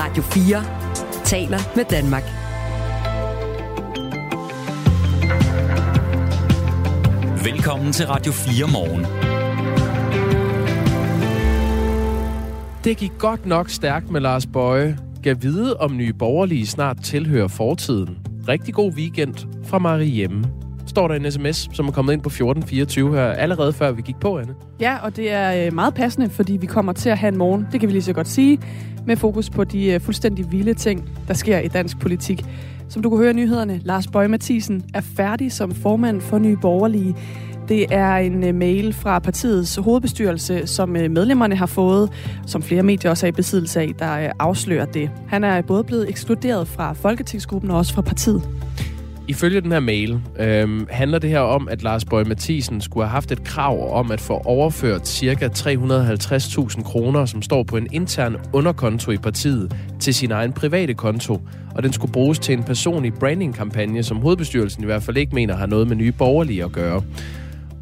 Radio 4 taler med Danmark. Velkommen til Radio 4 morgen. Det gik godt nok stærkt med Lars Bøje. Gav vide, om nye borgerlige snart tilhører fortiden. Rigtig god weekend fra Marie Hjemme. Står der en sms, som er kommet ind på 1424 her, allerede før vi gik på, Anne. Ja, og det er øh, meget passende, fordi vi kommer til at have en morgen, det kan vi lige så godt sige, med fokus på de øh, fuldstændig vilde ting, der sker i dansk politik. Som du kunne høre i nyhederne, Lars Bøge Mathisen er færdig som formand for Nye Borgerlige. Det er en øh, mail fra partiets hovedbestyrelse, som medlemmerne har fået, som flere medier også er i besiddelse af, der afslører det. Han er både blevet ekskluderet fra Folketingsgruppen og også fra partiet. Ifølge den her mail øhm, handler det her om, at Lars Bøge Mathisen skulle have haft et krav om at få overført ca. 350.000 kroner, som står på en intern underkonto i partiet, til sin egen private konto. Og den skulle bruges til en personlig brandingkampagne, som hovedbestyrelsen i hvert fald ikke mener har noget med nye borgerlige at gøre.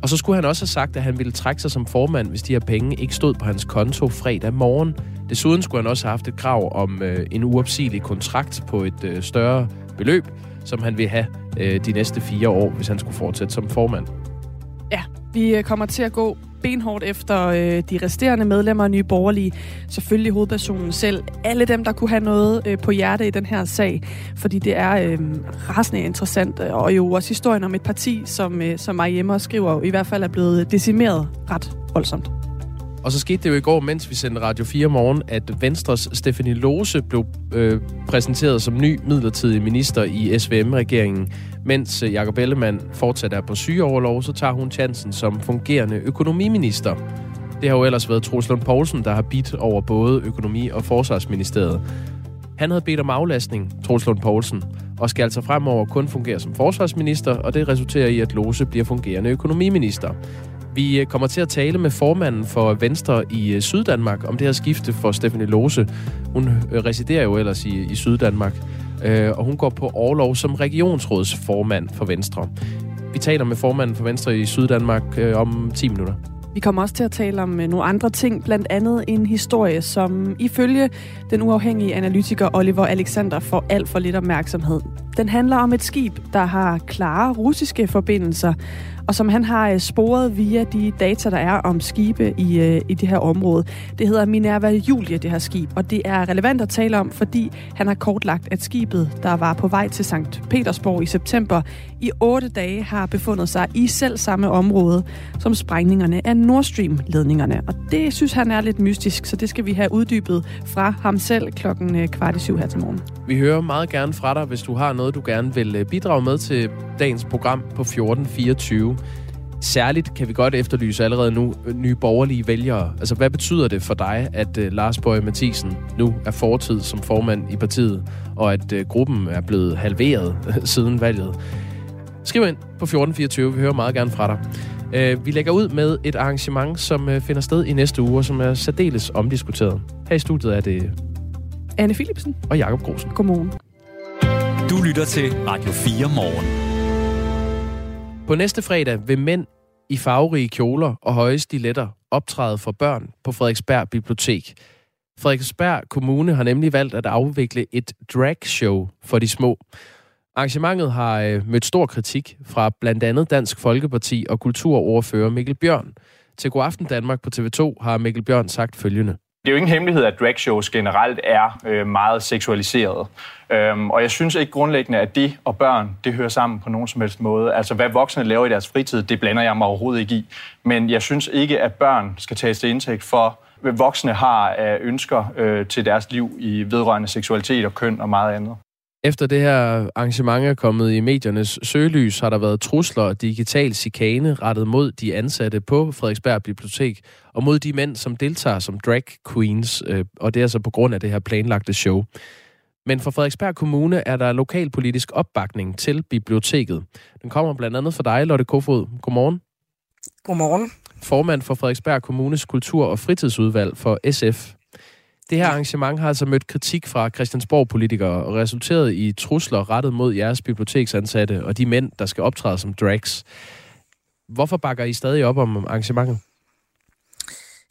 Og så skulle han også have sagt, at han ville trække sig som formand, hvis de her penge ikke stod på hans konto fredag morgen. Desuden skulle han også have haft et krav om øh, en uopsigelig kontrakt på et øh, større beløb, som han vil have øh, de næste fire år, hvis han skulle fortsætte som formand. Ja, vi øh, kommer til at gå benhårdt efter øh, de resterende medlemmer af Nye Borgerlige. Selvfølgelig hovedpersonen selv. Alle dem, der kunne have noget øh, på hjerte i den her sag. Fordi det er øh, rasende interessant. Øh, og jo også historien om et parti, som, øh, som Marie skriver, i hvert fald er blevet decimeret ret voldsomt. Og så skete det jo i går, mens vi sendte Radio 4 morgen, at Venstres Stefanie Lose blev øh, præsenteret som ny midlertidig minister i SVM-regeringen. Mens øh, Jakob Ellemann fortsat er på sygeoverlov, så tager hun chancen som fungerende økonomiminister. Det har jo ellers været Troels Lund Poulsen, der har bidt over både økonomi- og forsvarsministeriet. Han havde bedt om aflastning, Troels Lund Poulsen, og skal altså fremover kun fungere som forsvarsminister, og det resulterer i, at Lose bliver fungerende økonomiminister. Vi øh, kommer til at tale med formanden for Venstre i øh, Syddanmark om det her skifte for Stephanie Lose. Hun øh, residerer jo ellers i, i Syddanmark, og hun går på overlov som regionsrådsformand for Venstre. Vi taler med formanden for Venstre i Syddanmark om 10 minutter. Vi kommer også til at tale om nogle andre ting, blandt andet en historie, som ifølge den uafhængige analytiker Oliver Alexander får alt for lidt opmærksomhed. Den handler om et skib, der har klare russiske forbindelser, og som han har øh, sporet via de data, der er om skibe i, øh, i det her område. Det hedder Minerva Julia, det her skib, og det er relevant at tale om, fordi han har kortlagt, at skibet, der var på vej til Sankt Petersborg i september, i otte dage har befundet sig i selv samme område som sprængningerne af Nord Stream-ledningerne. Og det synes han er lidt mystisk, så det skal vi have uddybet fra ham selv klokken øh, kvart i syv her til morgen. Vi hører meget gerne fra dig, hvis du har noget, du gerne vil bidrage med til dagens program på 1424. Særligt kan vi godt efterlyse allerede nu øh, nye borgerlige vælgere. Altså, hvad betyder det for dig, at uh, Lars Bøge Mathisen nu er fortid som formand i partiet, og at uh, gruppen er blevet halveret siden valget? Skriv ind på 1424, vi hører meget gerne fra dig. Uh, vi lægger ud med et arrangement, som uh, finder sted i næste uge, som er særdeles omdiskuteret. Her i studiet er det Anne Philipsen og Jakob Grosen. Godmorgen. Du lytter til Radio 4 morgen. På næste fredag vil mænd i farverige kjoler og høje stiletter optræde for børn på Frederiksberg Bibliotek. Frederiksberg Kommune har nemlig valgt at afvikle et dragshow for de små. Arrangementet har øh, mødt stor kritik fra blandt andet Dansk Folkeparti og kulturordfører Mikkel Bjørn. Til God Aften Danmark på TV2 har Mikkel Bjørn sagt følgende. Det er jo ingen hemmelighed, at dragshows generelt er øh, meget seksualiseret. Øhm, og jeg synes ikke grundlæggende, at det og børn, det hører sammen på nogen som helst måde. Altså, hvad voksne laver i deres fritid, det blander jeg mig overhovedet ikke i. Men jeg synes ikke, at børn skal tages til indtægt for, hvad voksne har af ønsker øh, til deres liv i vedrørende seksualitet og køn og meget andet. Efter det her arrangement er kommet i mediernes søgelys, har der været trusler og digital chikane rettet mod de ansatte på Frederiksberg Bibliotek og mod de mænd, som deltager som drag queens, øh, og det er så på grund af det her planlagte show. Men for Frederiksberg Kommune er der lokalpolitisk opbakning til biblioteket. Den kommer blandt andet fra dig, Lotte Kofod. Godmorgen. Godmorgen. Formand for Frederiksberg Kommunes kultur- og fritidsudvalg for SF. Det her arrangement har altså mødt kritik fra Christiansborg-politikere og resulteret i trusler rettet mod jeres biblioteksansatte og de mænd, der skal optræde som drags. Hvorfor bakker I stadig op om arrangementet?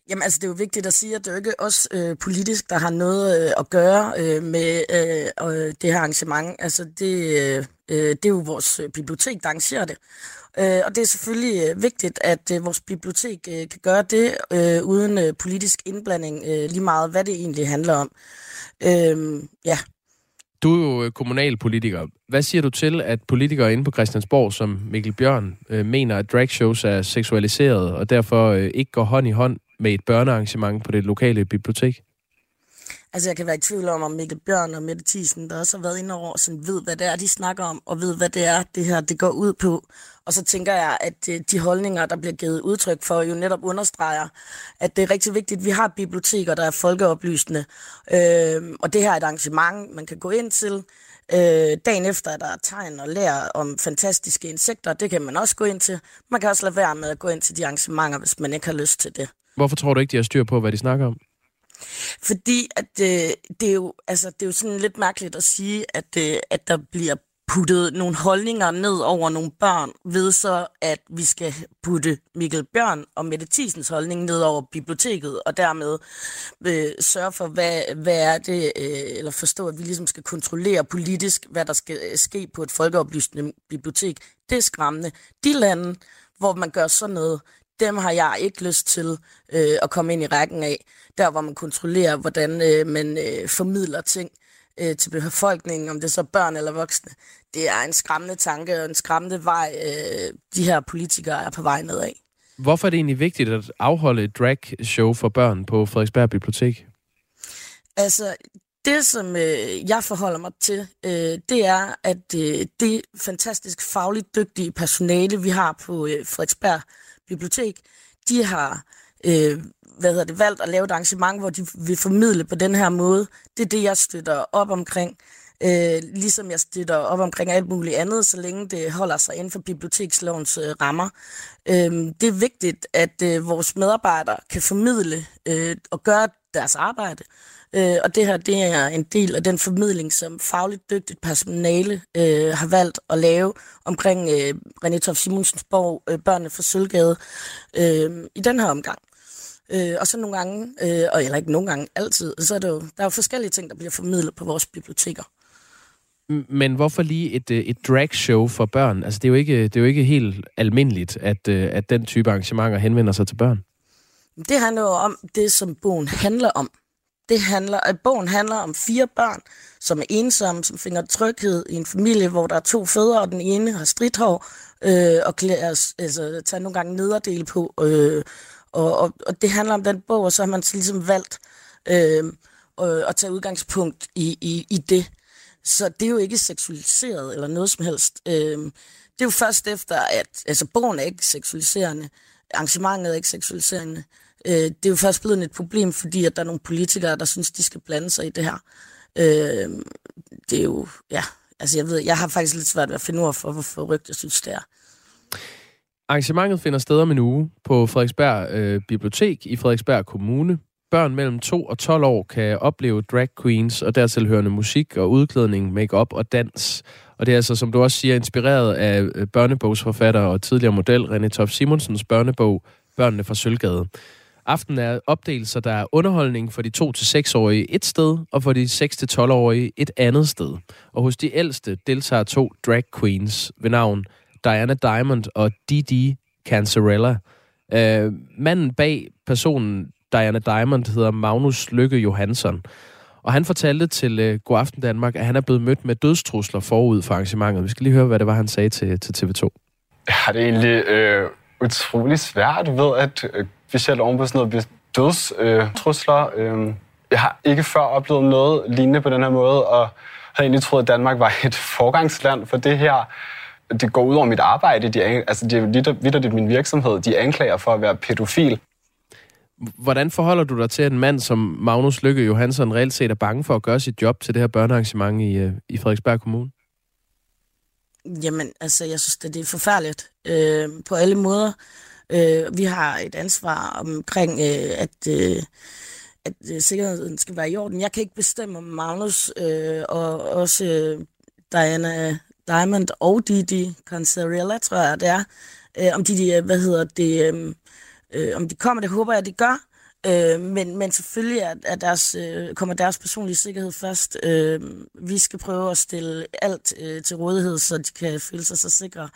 Jamen altså, det er jo vigtigt at sige, at det er jo ikke os øh, politisk, der har noget øh, at gøre øh, med øh, øh, det her arrangement. Altså, det, øh, øh det er jo vores øh, bibliotek, der arrangerer det. Øh, og det er selvfølgelig øh, vigtigt, at øh, vores bibliotek øh, kan gøre det øh, uden øh, politisk indblanding, øh, lige meget hvad det egentlig handler om. Øh, ja. Du er jo øh, kommunalpolitiker. Hvad siger du til, at politikere inde på Christiansborg, som Mikkel Bjørn, øh, mener, at dragshows er seksualiseret, og derfor øh, ikke går hånd i hånd med et børnearrangement på det lokale bibliotek? Altså, jeg kan være i tvivl om, om Mikkel Bjørn og Mette Thiesen, der også har været inde over, sådan ved, hvad det er, de snakker om, og ved, hvad det er, det her det går ud på. Og så tænker jeg, at øh, de holdninger, der bliver givet udtryk for, jo netop understreger, at det er rigtig vigtigt, at vi har biblioteker, der er folkeoplysende. Øh, og det her er et arrangement, man kan gå ind til. Øh, dagen efter er der tegn og lærer om fantastiske insekter, det kan man også gå ind til. Man kan også lade være med at gå ind til de arrangementer, hvis man ikke har lyst til det. Hvorfor tror du ikke, de har styr på, hvad de snakker om? Fordi at, øh, det, er jo, altså, det er jo sådan lidt mærkeligt at sige, at, øh, at der bliver puttet nogle holdninger ned over nogle børn, ved så, at vi skal putte Mikkel Bjørn og Mette Thiesens holdning ned over biblioteket, og dermed øh, sørge for, hvad, hvad er det, øh, eller forstå, at vi ligesom skal kontrollere politisk, hvad der skal øh, ske på et folkeoplysende bibliotek. Det er skræmmende. De lande, hvor man gør sådan noget, dem har jeg ikke lyst til øh, at komme ind i rækken af. Der, hvor man kontrollerer, hvordan øh, man øh, formidler ting øh, til befolkningen, om det er så børn eller voksne. Det er en skræmmende tanke og en skræmmende vej, øh, de her politikere er på vej nedad. Hvorfor er det egentlig vigtigt at afholde et drag-show for børn på Frederiksberg Bibliotek? Altså, det, som øh, jeg forholder mig til, øh, det er, at øh, det fantastisk fagligt dygtige personale, vi har på øh, Frederiksberg Bibliotek, de har øh, hvad hedder det, valgt at lave et arrangement, hvor de vil formidle på den her måde. Det er det, jeg støtter op omkring. Øh, ligesom jeg støtter op omkring alt muligt andet, så længe det holder sig inden for bibliotekslovens øh, rammer. Øh, det er vigtigt, at øh, vores medarbejdere kan formidle øh, og gøre deres arbejde. Øh, og det her det er en del af den formidling, som fagligt dygtigt personale øh, har valgt at lave omkring øh, René Tof Simonsens bog øh, Børnene fra Sølvgade øh, i den her omgang. Øh, og så nogle gange, øh, og eller ikke nogle gange, altid, så er det jo, der er jo forskellige ting, der bliver formidlet på vores biblioteker. Men hvorfor lige et, øh, et drag-show for børn? Altså, det er jo ikke, det er jo ikke helt almindeligt, at, øh, at den type arrangementer henvender sig til børn. Det handler jo om det, som bogen handler om. Det handler, at bogen handler om fire børn, som er ensomme, som finder tryghed i en familie, hvor der er to fædre, og den ene har stridthår, øh, og klæder, altså, tager nogle gange nederdel på, øh, og, og, og det handler om den bog, og så har man så ligesom valgt øh, at tage udgangspunkt i, i, i det. Så det er jo ikke seksualiseret eller noget som helst. Øh, det er jo først efter, at altså, bogen er ikke seksualiserende, arrangementet er ikke seksualiserende. Øh, det er jo først blevet et problem, fordi at der er nogle politikere, der synes, de skal blande sig i det her. Øh, det er jo, ja, altså jeg ved, jeg har faktisk lidt svært ved at finde ord for, hvorfor forrygt jeg synes, det er. Arrangementet finder sted om en uge på Frederiksberg øh, Bibliotek i Frederiksberg Kommune. Børn mellem 2 og 12 år kan opleve drag queens og dertil hørende musik og udklædning, makeup og dans. Og det er altså, som du også siger, inspireret af øh, børnebogsforfatter og tidligere model René Tof Simonsens børnebog Børnene fra Sølvgade. Aftenen er opdelt, så der er underholdning for de 2-6-årige et sted, og for de 6-12-årige et andet sted. Og hos de ældste deltager to drag queens ved navn Diana Diamond og Didi Cancerella. Øh, manden bag personen Diana Diamond hedder Magnus Lykke Johansson. Og han fortalte til uh, God Aften Danmark, at han er blevet mødt med dødstrusler forud for arrangementet. Vi skal lige høre, hvad det var, han sagde til, til TV2. Ja, det er egentlig øh, utrolig svært ved, at øh, specielt oven på sådan noget dødstrusler. Øh, øh, jeg har ikke før oplevet noget lignende på den her måde, og havde egentlig troet, at Danmark var et forgangsland for det her det går ud over mit arbejde. De, altså, det er jo lidt min virksomhed. De anklager for at være pædofil. Hvordan forholder du dig til, at en mand som Magnus Lykke Johansson reelt set er bange for at gøre sit job til det her børnearrangement i, øh, i Frederiksberg Kommune? Jamen, altså, jeg synes, det er forfærdeligt øh, på alle måder. Øh, vi har et ansvar omkring, øh, at, øh, at øh, sikkerheden skal være i orden. Jeg kan ikke bestemme, om Magnus øh, og også øh, Diana Diamond og Didi Concerella, tror jeg, det er. Øh, om de, øh, hvad hedder det, øh, øh, om de kommer, det håber jeg, de gør. Øh, men, men selvfølgelig er, er deres, øh, kommer deres personlige sikkerhed først. Øh, vi skal prøve at stille alt øh, til rådighed, så de kan føle sig så sikre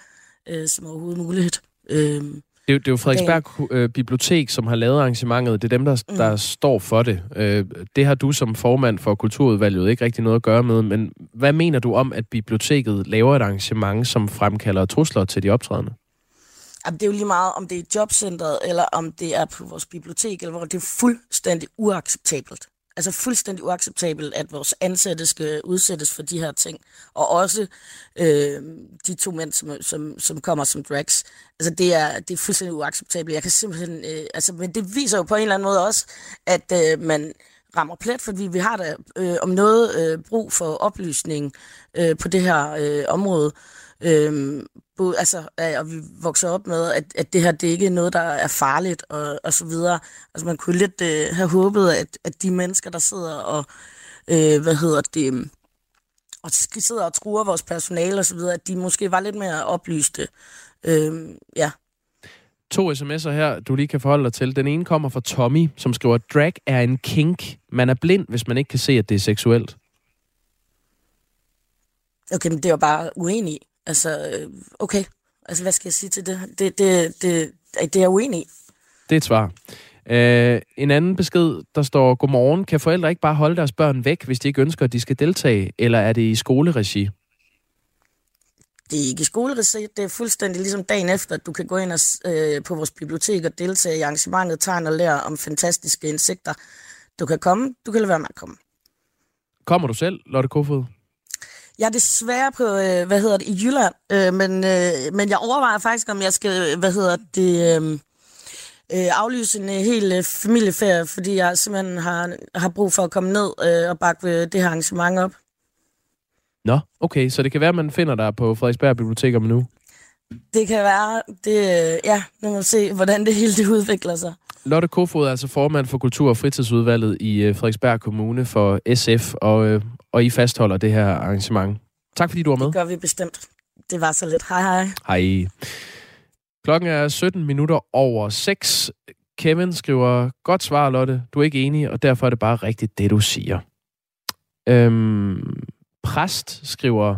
øh, som overhovedet muligt. Øh, det, er, det er jo Frederiksberg øh, Bibliotek, som har lavet arrangementet. Det er dem, der, mm. der står for det. Øh, det har du som formand for Kulturudvalget ikke rigtig noget at gøre med. Men hvad mener du om, at biblioteket laver et arrangement, som fremkalder trusler til de optrædende? Jamen, det er jo lige meget, om det er jobcentret, eller om det er på vores bibliotek, eller hvor det er fuldstændig uacceptabelt. Altså fuldstændig uacceptabelt, at vores ansatte skal udsættes for de her ting. Og også øh, de to mænd, som, som, som kommer som drags. Altså det er, det er fuldstændig uacceptabelt. Jeg kan simpelthen... Øh, altså, men det viser jo på en eller anden måde også, at øh, man rammer plet, fordi vi har da øh, om noget øh, brug for oplysning øh, på det her øh, område. Øh, både, altså, og vi vokser op med, at, at det her det ikke er noget, der er farligt, og, og så videre. Altså, man kunne lidt øh, have håbet, at, at de mennesker, der sidder og, øh, hvad hedder det, og sidder og truer vores personale og så videre, at de måske var lidt mere oplyste. Øh, ja. To sms'er her, du lige kan forholde dig til. Den ene kommer fra Tommy, som skriver, drag er en kink. Man er blind, hvis man ikke kan se, at det er seksuelt. Okay, men det var bare uenig Altså, øh, okay. Altså, hvad skal jeg sige til det? Det, det, det, det er jeg uenig i. Det er et svar. Uh, en anden besked, der står, Godmorgen, kan forældre ikke bare holde deres børn væk, hvis de ikke ønsker, at de skal deltage, eller er det i skoleregi? Det er ikke i skoleregi, det er fuldstændig ligesom dagen efter, at du kan gå ind og, øh, på vores bibliotek og deltage i arrangementet, tegn og lære om fantastiske insekter. Du kan komme, du kan lade være med at komme. Kommer du selv, Lotte Kofod? Jeg er desværre på, øh, hvad hedder det, i Jylland, øh, men, øh, men jeg overvejer faktisk, om jeg skal, hvad hedder det, øh, øh, aflyse en øh, hel øh, familieferie, fordi jeg simpelthen har, har brug for at komme ned øh, og bakke øh, det her arrangement op. Nå, okay, så det kan være, man finder dig på Frederiksberg Bibliotek om nu? Det kan være, det, øh, ja, nu må se, hvordan det hele det udvikler sig. Lotte Kofod er altså formand for Kultur- og Fritidsudvalget i øh, Frederiksberg Kommune for SF, og, øh, og I fastholder det her arrangement. Tak fordi du var med. Det gør vi bestemt. Det var så lidt. Hej hej. Hej. Klokken er 17 minutter over 6. Kevin skriver, godt svar, Lotte. Du er ikke enig, og derfor er det bare rigtigt, det du siger. Øhm, præst skriver,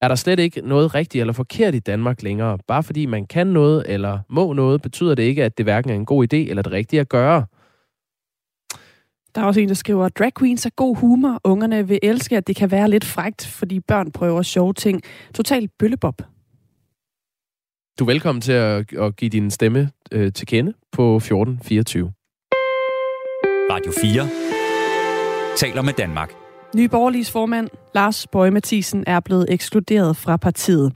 er der slet ikke noget rigtigt eller forkert i Danmark længere. Bare fordi man kan noget eller må noget, betyder det ikke, at det hverken er en god idé eller det rigtige at gøre. Der er også en, der skriver, drag queens er god humor. Ungerne vil elske, at det kan være lidt frægt, fordi børn prøver sjove ting. Total bøllebob. Du er velkommen til at, at give din stemme øh, til kende på 1424. Radio 4 taler med Danmark. Nye Borgerliges formand, Lars Bøge Mathisen, er blevet ekskluderet fra partiet.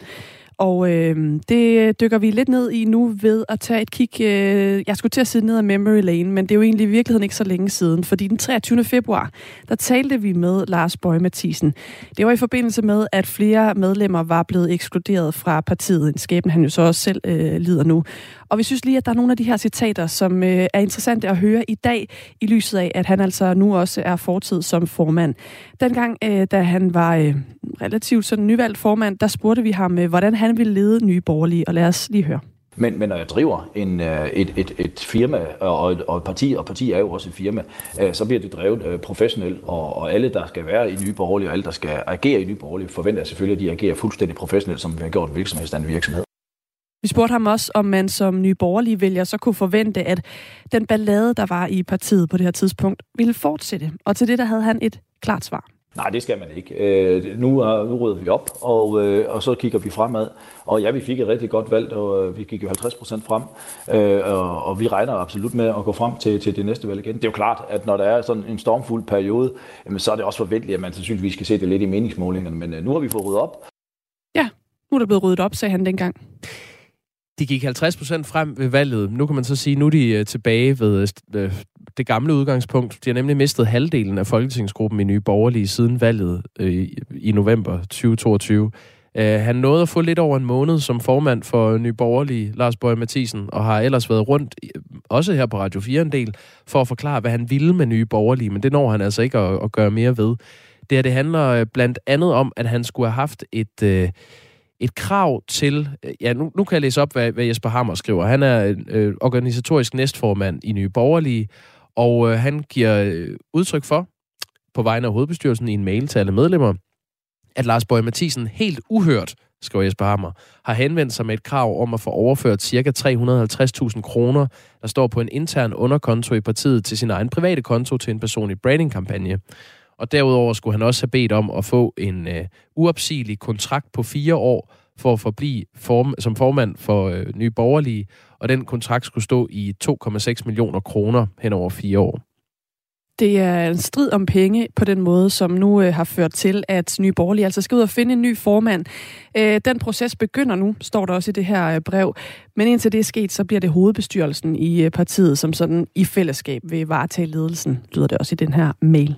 Og øh, det dykker vi lidt ned i nu ved at tage et kig. Øh, jeg skulle til at sidde ned ad Memory Lane, men det er jo egentlig i virkeligheden ikke så længe siden. Fordi den 23. februar, der talte vi med Lars Bøge Mathisen. Det var i forbindelse med, at flere medlemmer var blevet ekskluderet fra partiet. En skæbne, han jo så også selv øh, lider nu. Og vi synes lige, at der er nogle af de her citater, som øh, er interessante at høre i dag, i lyset af, at han altså nu også er fortid som formand. Dengang, øh, da han var øh, relativt sådan nyvalgt formand, der spurgte vi ham, øh, hvordan han ville lede Nye Borgerlige, og lad os lige høre. Men, men når jeg driver en, øh, et, et, et firma og et, og et parti, og parti er jo også et firma, øh, så bliver det drevet øh, professionelt, og, og alle, der skal være i Nye Borgerlige, og alle, der skal agere i Nye Borgerlige, forventer selvfølgelig, at de agerer fuldstændig professionelt, som vi har gjort en virksomhedsstand virksomhed. Vi spurgte ham også, om man som nye borgerlige vælger så kunne forvente, at den ballade, der var i partiet på det her tidspunkt, ville fortsætte. Og til det, der havde han et klart svar. Nej, det skal man ikke. Øh, nu, er, nu rydder vi op, og, øh, og så kigger vi fremad. Og ja, vi fik et rigtig godt valg, og øh, vi gik jo 50 procent frem. Øh, og, og vi regner absolut med at gå frem til, til det næste valg igen. Det er jo klart, at når der er sådan en stormfuld periode, jamen, så er det også forventeligt, at man sandsynligvis skal se det lidt i meningsmålingerne. Men øh, nu har vi fået ryddet op. Ja, nu er der blevet ryddet op, sagde han dengang. De gik 50% frem ved valget. Nu kan man så sige, nu er de øh, tilbage ved øh, øh, det gamle udgangspunkt. De har nemlig mistet halvdelen af folketingsgruppen i Nye Borgerlige siden valget øh, i november 2022. han nåede at få lidt over en måned som formand for Nye Borgerlige, Lars Bøge Mathisen, og har ellers været rundt, også her på Radio 4 en del, for at forklare, hvad han ville med Nye Borgerlige, men det når han altså ikke at, at gøre mere ved. Det her det handler blandt andet om, at han skulle have haft et, et krav til... Øh, ja, nu, nu kan jeg læse op, hvad, hvad Jesper Hammer skriver. Han er øh, organisatorisk næstformand i Nye Borgerlige, og øh, han giver øh, udtryk for, på vegne af hovedbestyrelsen i en mail til alle medlemmer, at Lars Bøge Mathisen helt uhørt, skriver Jesper Hammer, har henvendt sig med et krav om at få overført ca. 350.000 kroner, der står på en intern underkonto i partiet til sin egen private konto til en personlig brandingkampagne. Og derudover skulle han også have bedt om at få en øh, uopsigelig kontrakt på fire år for at forblive form, som formand for øh, Nye Borgerlige, og den kontrakt skulle stå i 2,6 millioner kroner hen over fire år. Det er en strid om penge på den måde, som nu øh, har ført til, at Nye Borgerlige altså skal ud og finde en ny formand. Øh, den proces begynder nu, står der også i det her øh, brev. Men indtil det er sket, så bliver det hovedbestyrelsen i øh, partiet, som sådan i fællesskab vil varetage ledelsen, lyder det også i den her mail.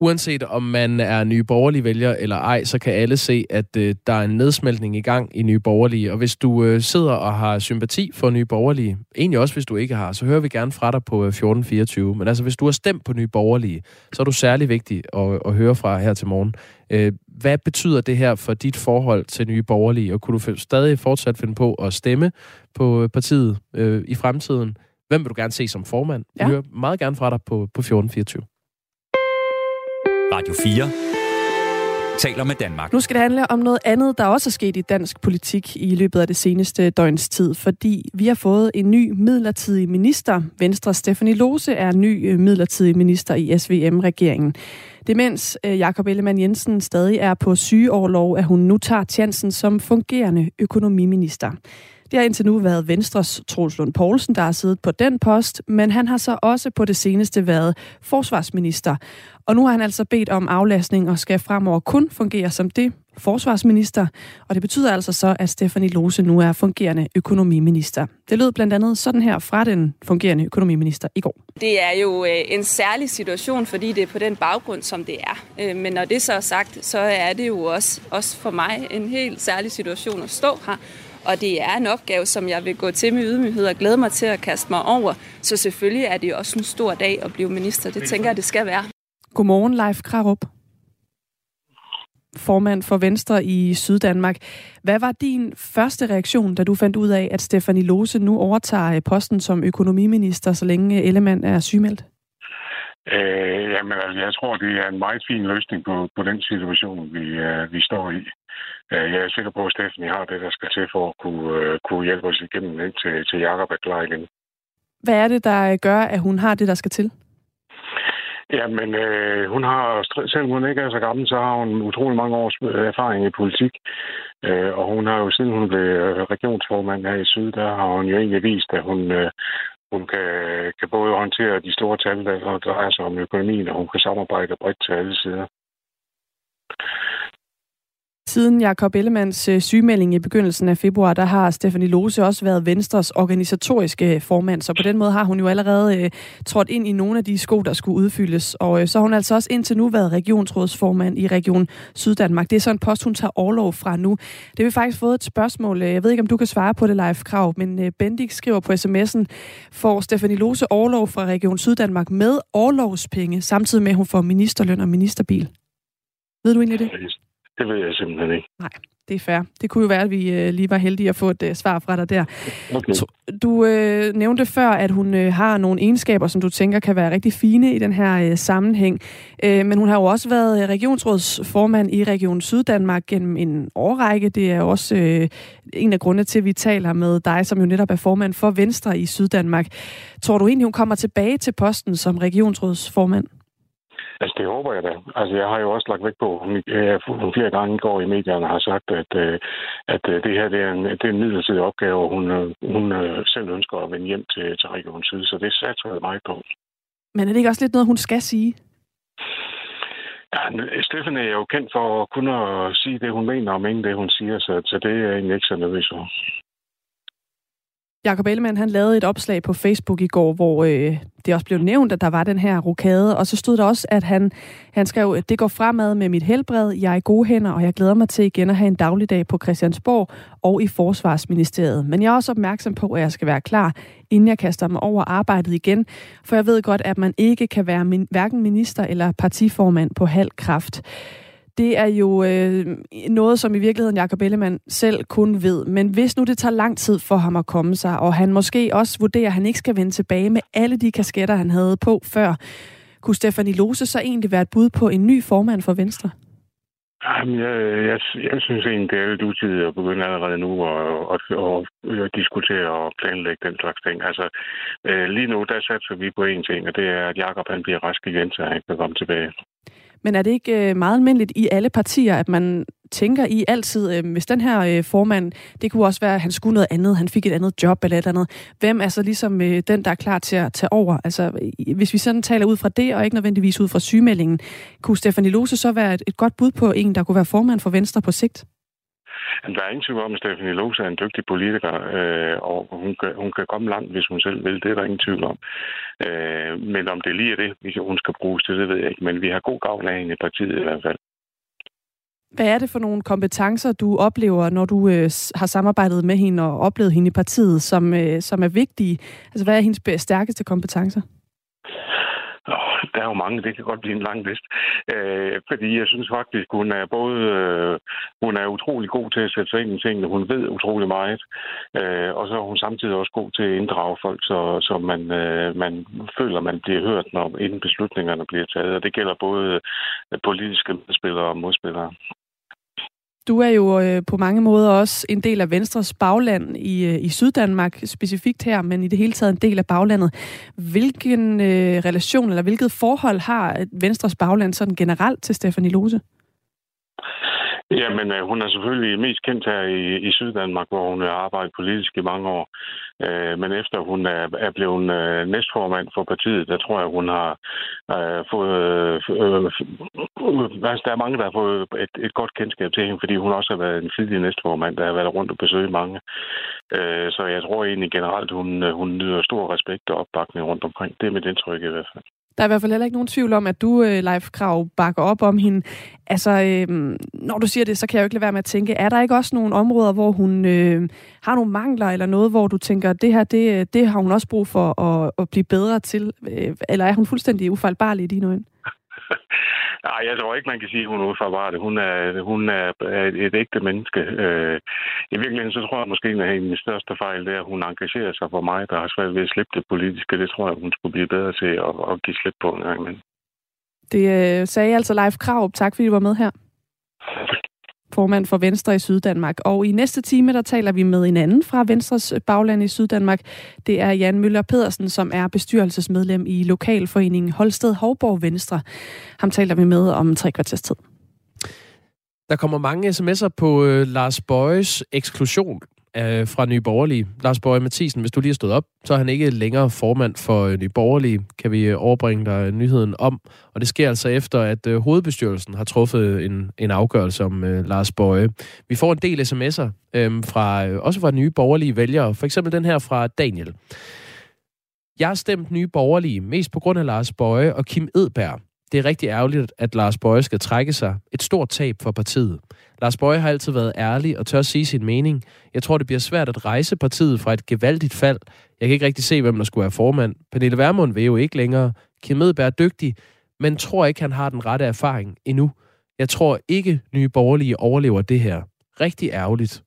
Uanset om man er nye borgerlige vælger eller ej, så kan alle se, at øh, der er en nedsmeltning i gang i nye borgerlige. Og hvis du øh, sidder og har sympati for nye borgerlige, egentlig også hvis du ikke har, så hører vi gerne fra dig på øh, 1424. Men altså, hvis du har stemt på nye borgerlige, så er du særlig vigtig at, at høre fra her til morgen. Øh, hvad betyder det her for dit forhold til nye borgerlige? Og kunne du stadig fortsat finde på at stemme på øh, partiet øh, i fremtiden? Hvem vil du gerne se som formand? Ja. Vi hører meget gerne fra dig på, på 1424. Radio 4 taler med Danmark. Nu skal det handle om noget andet, der også er sket i dansk politik i løbet af det seneste døgns tid, fordi vi har fået en ny midlertidig minister. Venstre Stephanie Lose er ny øh, midlertidig minister i SVM-regeringen. Demens øh, Jakob Ellemann Jensen stadig er på sygeårlov, at hun nu tager chancen som fungerende økonomiminister. Det har indtil nu været Venstres Troels Lund Poulsen, der har siddet på den post, men han har så også på det seneste været forsvarsminister. Og nu har han altså bedt om aflastning og skal fremover kun fungere som det forsvarsminister. Og det betyder altså så, at Stefanie Lose nu er fungerende økonomiminister. Det lød blandt andet sådan her fra den fungerende økonomiminister i går. Det er jo øh, en særlig situation, fordi det er på den baggrund, som det er. Øh, men når det så er sagt, så er det jo også, også for mig en helt særlig situation at stå her og det er en opgave, som jeg vil gå til med ydmyghed og glæde mig til at kaste mig over. Så selvfølgelig er det også en stor dag at blive minister. Det tænker jeg, det skal være. Godmorgen, Leif Krarup. Formand for Venstre i Syddanmark. Hvad var din første reaktion, da du fandt ud af, at Stefanie Lose nu overtager posten som økonomiminister, så længe Ellemann er sygemeldt? Øh, jamen, altså, jeg tror, det er en meget fin løsning på, på den situation, vi, uh, vi står i. Uh, jeg er sikker på, at Stephanie har det, der skal til for at kunne, uh, kunne hjælpe os igennem indtil til Jacob er klar igen. Hvad er det, der gør, at hun har det, der skal til? Jamen, øh, hun har, selvom hun ikke er så gammel, så har hun utrolig mange års erfaring i politik. Øh, og hun har jo, siden hun blev regionsformand her i Syd, der har hun jo egentlig vist, at hun, øh, hun kan, kan både håndtere de store tal, der drejer sig om økonomien, og hun kan samarbejde bredt til alle sider. Siden Jakob Ellemands øh, sygemelding i begyndelsen af februar, der har Stefanie Lose også været Venstres organisatoriske formand, så på den måde har hun jo allerede øh, trådt ind i nogle af de sko, der skulle udfyldes. Og øh, så har hun altså også indtil nu været regionsrådsformand i Region Syddanmark. Det er så en post, hun tager overlov fra nu. Det har vi faktisk fået et spørgsmål. Jeg ved ikke, om du kan svare på det live, Krav, men Bendik skriver på sms'en, får Stefanie Lose overlov fra Region Syddanmark med overlovspenge, samtidig med, at hun får ministerløn og ministerbil. Ved du egentlig det? Det ved jeg simpelthen ikke. Nej, det er fair. Det kunne jo være, at vi øh, lige var heldige at få et øh, svar fra dig der. Okay. Du øh, nævnte før, at hun øh, har nogle egenskaber, som du tænker kan være rigtig fine i den her øh, sammenhæng. Øh, men hun har jo også været øh, regionsrådsformand i Region Syddanmark gennem en årrække. Det er også øh, en af grundene til, at vi taler med dig, som jo netop er formand for Venstre i Syddanmark. Tror du egentlig, hun kommer tilbage til posten som regionsrådsformand? Altså, det håber jeg da. Altså, jeg har jo også lagt væk på, at hun flere gange i går i medierne har sagt, at, øh, at øh, det her det er, en, det er en midlertidig opgave, hun, øh, hun selv ønsker at vende hjem til, til Region Syd, så det satser jeg meget på. Men er det ikke også lidt noget, hun skal sige? Ja, Steffen er jo kendt for at kunne sige det, hun mener, og mene det, hun siger, så, så det er jeg egentlig ikke så nervøs for. Jakob Ellemann, han lavede et opslag på Facebook i går, hvor øh, det også blev nævnt, at der var den her rokade, og så stod der også, at han, han skrev, at det går fremad med mit helbred, jeg er i gode hænder, og jeg glæder mig til igen at have en dagligdag på Christiansborg og i Forsvarsministeriet. Men jeg er også opmærksom på, at jeg skal være klar, inden jeg kaster mig over arbejdet igen, for jeg ved godt, at man ikke kan være min, hverken minister eller partiformand på halv kraft. Det er jo øh, noget, som i virkeligheden Jacob Ellemann selv kun ved. Men hvis nu det tager lang tid for ham at komme sig, og han måske også vurderer, at han ikke skal vende tilbage med alle de kasketter, han havde på før, kunne Stefanie Lose så egentlig være et bud på en ny formand for Venstre? Jamen, jeg, jeg, jeg synes egentlig, det er lidt utidigt at begynde allerede nu at, at, at, at diskutere og planlægge den slags ting. Altså, øh, lige nu, der satser vi på én ting, og det er, at Jakob han bliver rask igen, så han kan komme tilbage. Men er det ikke øh, meget almindeligt i alle partier, at man tænker i altid, øh, hvis den her øh, formand, det kunne også være, at han skulle noget andet, han fik et andet job eller et eller andet. Hvem er så ligesom den, der er klar til at tage over? Altså, hvis vi sådan taler ud fra det, og ikke nødvendigvis ud fra sygemeldingen, kunne Stefanie Lose så være et godt bud på en, der kunne være formand for Venstre på sigt? Jamen, der er ingen tvivl om, at Stephanie Lose er en dygtig politiker, øh, og hun kan, hun kan komme langt, hvis hun selv vil. Det er der ingen tvivl om. Øh, men om det lige er det, hun skal bruges til, det ved jeg ikke. Men vi har god gavn af hende i partiet i hvert fald. Hvad er det for nogle kompetencer, du oplever, når du øh, har samarbejdet med hende og oplevet hende i partiet, som, øh, som er vigtige? Altså, hvad er hendes stærkeste kompetencer? Oh, der er jo mange, det kan godt blive en lang liste. Øh, fordi jeg synes faktisk, hun er både øh, hun er utrolig god til at sætte sig ind i tingene, hun ved utrolig meget, øh, og så er hun samtidig også god til at inddrage folk, så, så man, øh, man føler, man bliver hørt, når inden beslutningerne bliver taget. Og det gælder både øh, politiske spillere og modspillere. Du er jo øh, på mange måder også en del af Venstres bagland i, øh, i Syddanmark, specifikt her, men i det hele taget en del af baglandet. Hvilken øh, relation eller hvilket forhold har øh, Venstres bagland sådan generelt til Stefanie Lose? Jamen, øh, hun er selvfølgelig mest kendt her i, i Syddanmark, hvor hun har arbejdet politisk i mange år. Øh, men efter hun er, er blevet øh, næstformand for partiet, der tror jeg, hun har øh, fået... Øh, øh, altså, der er mange, der har fået et, et godt kendskab til hende, fordi hun også har været en flittig næstformand, der har været rundt og besøgt mange. Øh, så jeg tror egentlig generelt, hun, hun nyder stor respekt og opbakning rundt omkring. Det er mit indtryk i hvert fald. Der er i hvert fald heller ikke nogen tvivl om, at du, øh, Leif Krav, bakker op om hende. Altså, øh, når du siger det, så kan jeg jo ikke lade være med at tænke, er der ikke også nogle områder, hvor hun øh, har nogle mangler, eller noget, hvor du tænker, det her, det, øh, det har hun også brug for at, at blive bedre til? Øh, eller er hun fuldstændig ufejlbarlig i dine øjne? Nej, jeg tror ikke, man kan sige, at hun er udfarbart. Hun er, hun er et ægte menneske. Øh, I virkeligheden så tror jeg måske, at hendes største fejl det er, at hun engagerer sig for mig, der har svært ved at slippe det politiske. Det tror jeg, hun skulle blive bedre til at, at give slip på en gang imellem. Det øh, sagde altså Leif Krav. Tak fordi du var med her formand for Venstre i Syddanmark. Og i næste time, der taler vi med en anden fra Venstres bagland i Syddanmark. Det er Jan Møller Pedersen, som er bestyrelsesmedlem i Lokalforeningen Holsted Hovborg Venstre. Ham taler vi med om tre kvarters tid. Der kommer mange sms'er på øh, Lars Bøjes eksklusion øh, fra Nye Borgerlige. Lars Borg Mathisen, hvis du lige har stået op, så er han ikke længere formand for øh, Nye Borgerlige, kan vi øh, overbringe dig øh, nyheden om. Og det sker altså efter, at øh, hovedbestyrelsen har truffet øh, en, en afgørelse om øh, Lars Bøje. Vi får en del sms'er, øh, fra, øh, også fra Nye Borgerlige vælgere. For eksempel den her fra Daniel. Jeg har stemt Nye Borgerlige, mest på grund af Lars Bøje og Kim Edberg. Det er rigtig ærgerligt, at Lars Bøje skal trække sig. Et stort tab for partiet. Lars Bøje har altid været ærlig og tør at sige sin mening. Jeg tror, det bliver svært at rejse partiet fra et gevaldigt fald. Jeg kan ikke rigtig se, hvem der skulle være formand. Pernille Vermund vil jo ikke længere. Kim Edberg er dygtig, men tror ikke, han har den rette erfaring endnu. Jeg tror ikke, nye borgerlige overlever det her. Rigtig ærgerligt.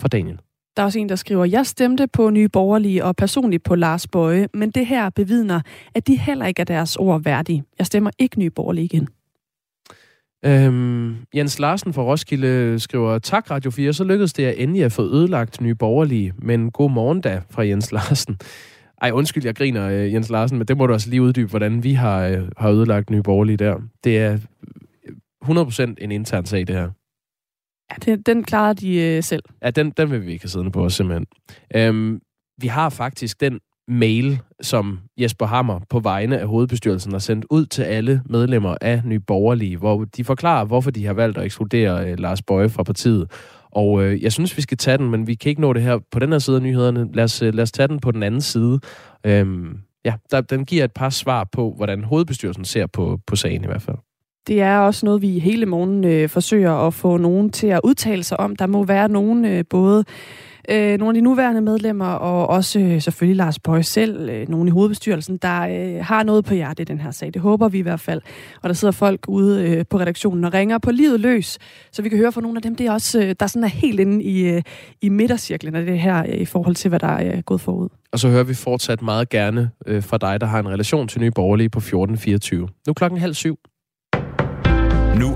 For Daniel. Der er også en, der skriver, jeg stemte på Nye Borgerlige og personligt på Lars Bøje, men det her bevidner, at de heller ikke er deres ord værdige. Jeg stemmer ikke Nye Borgerlige igen. Øhm, Jens Larsen fra Roskilde skriver, tak Radio 4, så lykkedes det at endelig at få ødelagt Nye Borgerlige, men god morgen da fra Jens Larsen. Ej, undskyld, jeg griner, øh, Jens Larsen, men det må du også lige uddybe, hvordan vi har, øh, har ødelagt Nye Borgerlige der. Det er øh, 100% en intern sag, det her. Ja, den, den klarer de øh, selv. Ja, den, den vil vi ikke have siddende på os, simpelthen. Øhm, vi har faktisk den mail, som Jesper Hammer på vegne af hovedbestyrelsen har sendt ud til alle medlemmer af Nye Borgerlige, hvor de forklarer, hvorfor de har valgt at ekskludere øh, Lars Bøje fra partiet. Og øh, jeg synes, vi skal tage den, men vi kan ikke nå det her på den her side af nyhederne. Lad os, øh, lad os tage den på den anden side. Øhm, ja, der, den giver et par svar på, hvordan hovedbestyrelsen ser på, på sagen i hvert fald. Det er også noget, vi hele morgen øh, forsøger at få nogen til at udtale sig om. Der må være nogen, øh, både Øh, nogle af de nuværende medlemmer, og også øh, selvfølgelig Lars Bøge selv, øh, nogen i hovedbestyrelsen, der øh, har noget på hjertet i den her sag. Det håber vi i hvert fald. Og der sidder folk ude øh, på redaktionen og ringer på livet løs, så vi kan høre fra nogle af dem, det er også, øh, der sådan er helt inde i, øh, i midtercirklen af det her, øh, i forhold til, hvad der er øh, gået forud. Og så hører vi fortsat meget gerne øh, fra dig, der har en relation til Nye Borgerlige på 1424. Nu klokken halv syv.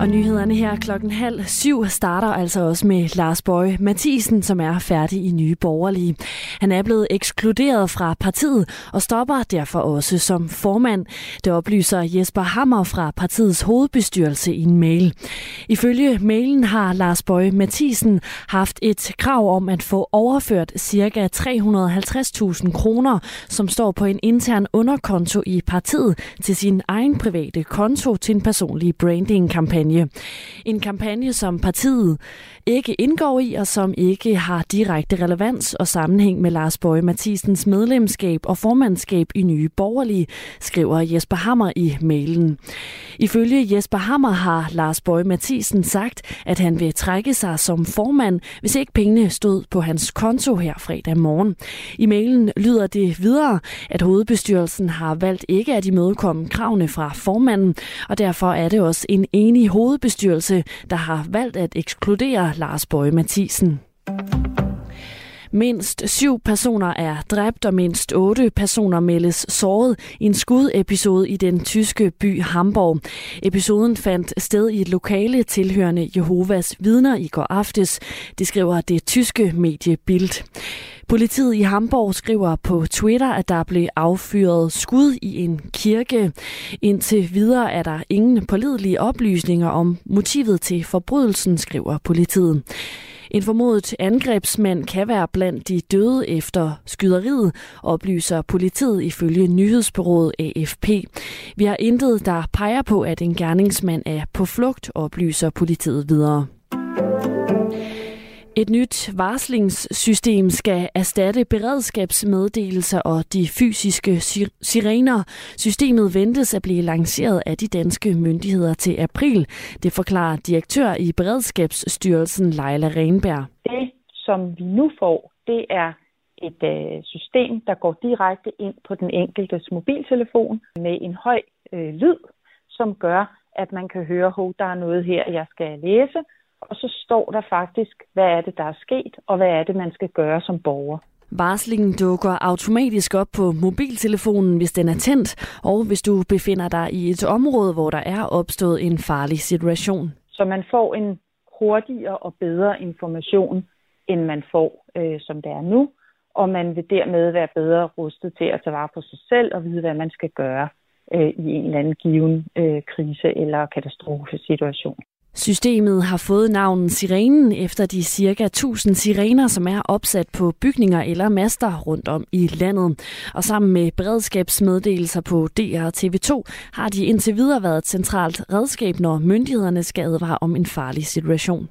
Og nyhederne her klokken halv syv starter altså også med Lars Bøje Mathisen, som er færdig i Nye Borgerlige. Han er blevet ekskluderet fra partiet og stopper derfor også som formand. Det oplyser Jesper Hammer fra partiets hovedbestyrelse i en mail. Ifølge mailen har Lars Bøje Mathisen haft et krav om at få overført ca. 350.000 kroner, som står på en intern underkonto i partiet, til sin egen private konto til en personlig branding-kampagne kampagne. En kampagne, som partiet ikke indgår i, og som ikke har direkte relevans og sammenhæng med Lars Bøge Mathisens medlemskab og formandskab i Nye Borgerlige, skriver Jesper Hammer i mailen. Ifølge Jesper Hammer har Lars Bøge Mathisen sagt, at han vil trække sig som formand, hvis ikke pengene stod på hans konto her fredag morgen. I mailen lyder det videre, at hovedbestyrelsen har valgt ikke at imødekomme kravene fra formanden, og derfor er det også en enig hovedbestyrelse, der har valgt at ekskludere Lars Bøje Mathisen. Mindst syv personer er dræbt, og mindst otte personer meldes såret i en skudepisode i den tyske by Hamburg. Episoden fandt sted i et lokale tilhørende Jehovas vidner i går aftes. Det skriver det tyske medie Bild. Politiet i Hamburg skriver på Twitter, at der blev affyret skud i en kirke. Indtil videre er der ingen pålidelige oplysninger om motivet til forbrydelsen, skriver politiet. En formodet angrebsmand kan være blandt de døde efter skyderiet, oplyser politiet ifølge nyhedsbyrået AFP. Vi har intet, der peger på, at en gerningsmand er på flugt, oplyser politiet videre. Et nyt varslingssystem skal erstatte beredskabsmeddelelser og de fysiske sirener. Systemet ventes at blive lanceret af de danske myndigheder til april. Det forklarer direktør i Beredskabsstyrelsen Leila Renberg. Det, som vi nu får, det er et øh, system, der går direkte ind på den enkeltes mobiltelefon med en høj øh, lyd, som gør, at man kan høre, at der er noget her, jeg skal læse, og så står der faktisk, hvad er det, der er sket, og hvad er det, man skal gøre som borger. Varslingen dukker automatisk op på mobiltelefonen, hvis den er tændt, og hvis du befinder dig i et område, hvor der er opstået en farlig situation. Så man får en hurtigere og bedre information, end man får, øh, som det er nu, og man vil dermed være bedre rustet til at tage vare på sig selv og vide, hvad man skal gøre øh, i en eller anden given øh, krise eller katastrofesituation. Systemet har fået navnet Sirenen efter de cirka 1000 sirener, som er opsat på bygninger eller master rundt om i landet. Og sammen med beredskabsmeddelelser på DR og TV2 har de indtil videre været et centralt redskab, når myndighederne skal advare om en farlig situation.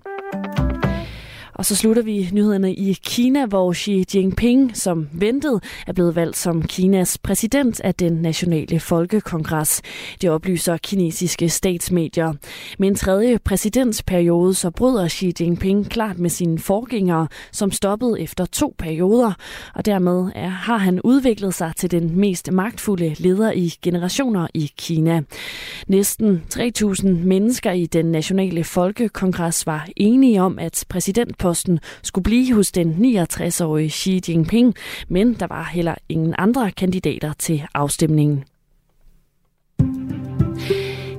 Og så slutter vi nyhederne i Kina, hvor Xi Jinping, som ventet, er blevet valgt som Kinas præsident af den nationale folkekongres. Det oplyser kinesiske statsmedier. Med en tredje præsidentsperiode, så bryder Xi Jinping klart med sine forgængere, som stoppede efter to perioder. Og dermed er, har han udviklet sig til den mest magtfulde leder i generationer i Kina. Næsten 3.000 mennesker i den nationale folkekongres var enige om, at præsident posten skulle blive hos den 69-årige Xi Jinping, men der var heller ingen andre kandidater til afstemningen.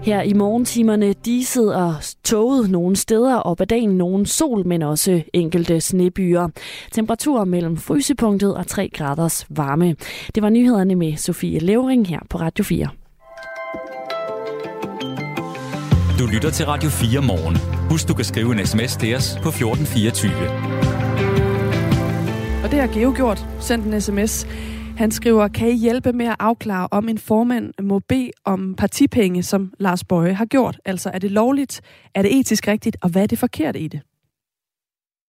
Her i morgentimerne diset og toget nogle steder, og på dagen nogen sol, men også enkelte snebyer. Temperaturer mellem frysepunktet og 3 graders varme. Det var nyhederne med Sofie Levering her på Radio 4. Du lytter til Radio 4 morgen. Husk, du kan skrive en sms til os på 1424. Og det har Geo gjort. Sendt en sms. Han skriver, kan I hjælpe med at afklare, om en formand må bede om partipenge, som Lars Bøje har gjort? Altså, er det lovligt? Er det etisk rigtigt? Og hvad er det forkerte i det?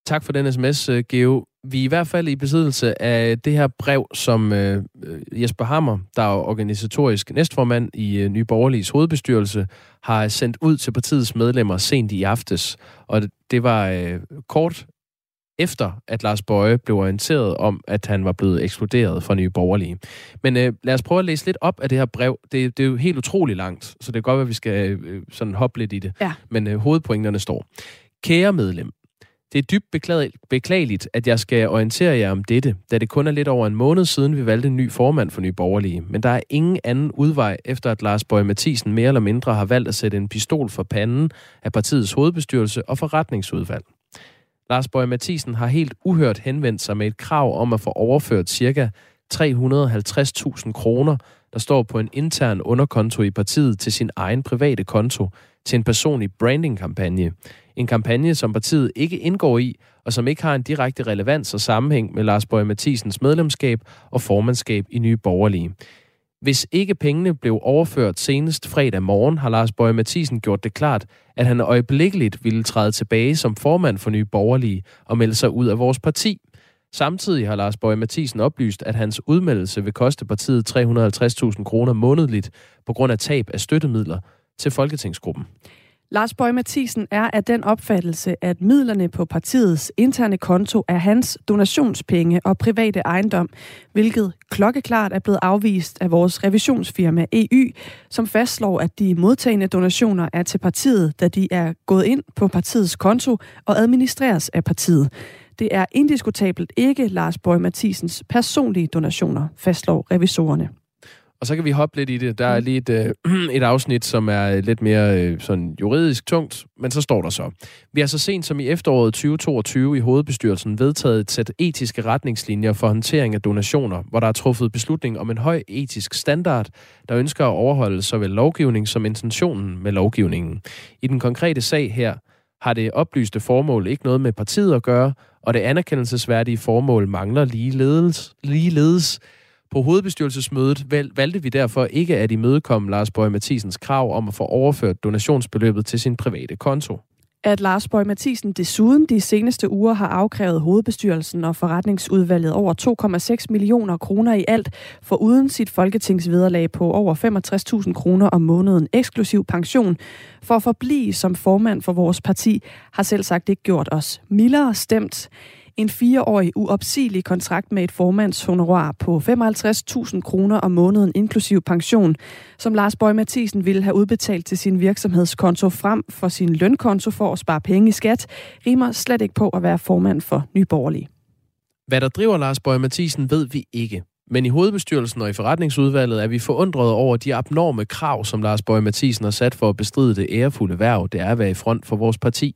Tak for den sms, øh, Geo. Vi er i hvert fald i besiddelse af det her brev, som øh, Jesper Hammer, der er organisatorisk næstformand i øh, Nye Borgerliges hovedbestyrelse, har sendt ud til partiets medlemmer sent i aftes. Og det, det var øh, kort efter, at Lars Bøje blev orienteret om, at han var blevet ekskluderet fra Nye Borgerlige. Men øh, lad os prøve at læse lidt op af det her brev. Det, det er jo helt utroligt langt, så det kan godt være, at vi skal øh, sådan hoppe lidt i det. Ja. Men øh, hovedpointerne står. Kære medlem, det er dybt beklageligt, at jeg skal orientere jer om dette, da det kun er lidt over en måned siden, vi valgte en ny formand for Nye Borgerlige. Men der er ingen anden udvej, efter at Lars Bøge Mathisen mere eller mindre har valgt at sætte en pistol for panden af partiets hovedbestyrelse og forretningsudvalg. Lars Bøge Mathisen har helt uhørt henvendt sig med et krav om at få overført ca. 350.000 kroner, der står på en intern underkonto i partiet til sin egen private konto, til en personlig brandingkampagne. En kampagne, som partiet ikke indgår i, og som ikke har en direkte relevans og sammenhæng med Lars Bøge Mathisens medlemskab og formandskab i Nye Borgerlige. Hvis ikke pengene blev overført senest fredag morgen, har Lars Bøge Mathisen gjort det klart, at han øjeblikkeligt ville træde tilbage som formand for Nye Borgerlige og melde sig ud af vores parti. Samtidig har Lars Bøge Mathisen oplyst, at hans udmeldelse vil koste partiet 350.000 kroner månedligt på grund af tab af støttemidler til Folketingsgruppen. Lars Bøge Mathisen er af den opfattelse, at midlerne på partiets interne konto er hans donationspenge og private ejendom, hvilket klokkeklart er blevet afvist af vores revisionsfirma EU, som fastslår, at de modtagende donationer er til partiet, da de er gået ind på partiets konto og administreres af partiet. Det er indiskutabelt ikke Lars Bøge Mathisens personlige donationer, fastslår revisorerne. Og så kan vi hoppe lidt i det. Der er lige et, øh, et afsnit, som er lidt mere øh, sådan juridisk tungt, men så står der så. Vi har så sent som i efteråret 2022 i hovedbestyrelsen vedtaget et sæt etiske retningslinjer for håndtering af donationer, hvor der er truffet beslutning om en høj etisk standard, der ønsker at overholde såvel lovgivning som intentionen med lovgivningen. I den konkrete sag her har det oplyste formål ikke noget med partiet at gøre, og det anerkendelsesværdige formål mangler ligeledes, ligeledes på hovedbestyrelsesmødet valgte vi derfor ikke at imødekomme Lars Bøge Mathisens krav om at få overført donationsbeløbet til sin private konto. At Lars Bøge Mathisen desuden de seneste uger har afkrævet hovedbestyrelsen og forretningsudvalget over 2,6 millioner kroner i alt, for uden sit folketingsvederlag på over 65.000 kroner om måneden eksklusiv pension, for at forblive som formand for vores parti, har selv sagt ikke gjort os mildere stemt en fireårig uopsigelig kontrakt med et formandshonorar på 55.000 kroner om måneden inklusiv pension, som Lars Bøge Mathisen ville have udbetalt til sin virksomhedskonto frem for sin lønkonto for at spare penge i skat, rimer slet ikke på at være formand for Nyborgerlige. Hvad der driver Lars Bøge Mathisen, ved vi ikke. Men i hovedbestyrelsen og i forretningsudvalget er vi forundrede over de abnorme krav, som Lars Bøge Mathisen har sat for at bestride det ærefulde værv, det er at være i front for vores parti.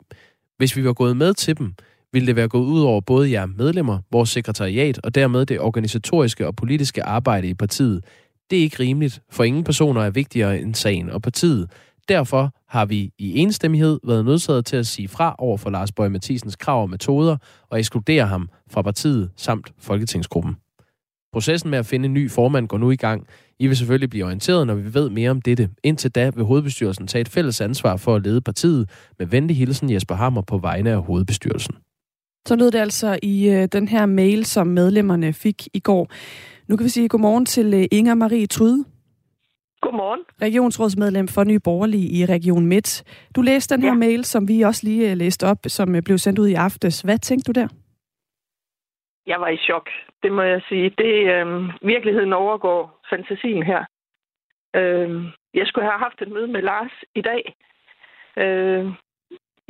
Hvis vi var gået med til dem, ville det være gået ud over både jer medlemmer, vores sekretariat og dermed det organisatoriske og politiske arbejde i partiet. Det er ikke rimeligt, for ingen personer er vigtigere end sagen og partiet. Derfor har vi i enstemmighed været nødsaget til at sige fra over for Lars Bøge Mathisens krav og metoder og ekskludere ham fra partiet samt Folketingsgruppen. Processen med at finde en ny formand går nu i gang. I vil selvfølgelig blive orienteret, når vi ved mere om dette. Indtil da vil hovedbestyrelsen tage et fælles ansvar for at lede partiet med venlig hilsen Jesper Hammer på vegne af hovedbestyrelsen. Så lød det altså i øh, den her mail, som medlemmerne fik i går. Nu kan vi sige godmorgen til øh, Inger Marie Tryde. Godmorgen. Regionsrådsmedlem for Nye Borgerlige i Region Midt. Du læste den her ja. mail, som vi også lige øh, læste op, som øh, blev sendt ud i aftes. Hvad tænkte du der? Jeg var i chok, det må jeg sige. Det øh, Virkeligheden overgår fantasien her. Øh, jeg skulle have haft et møde med Lars i dag. Øh,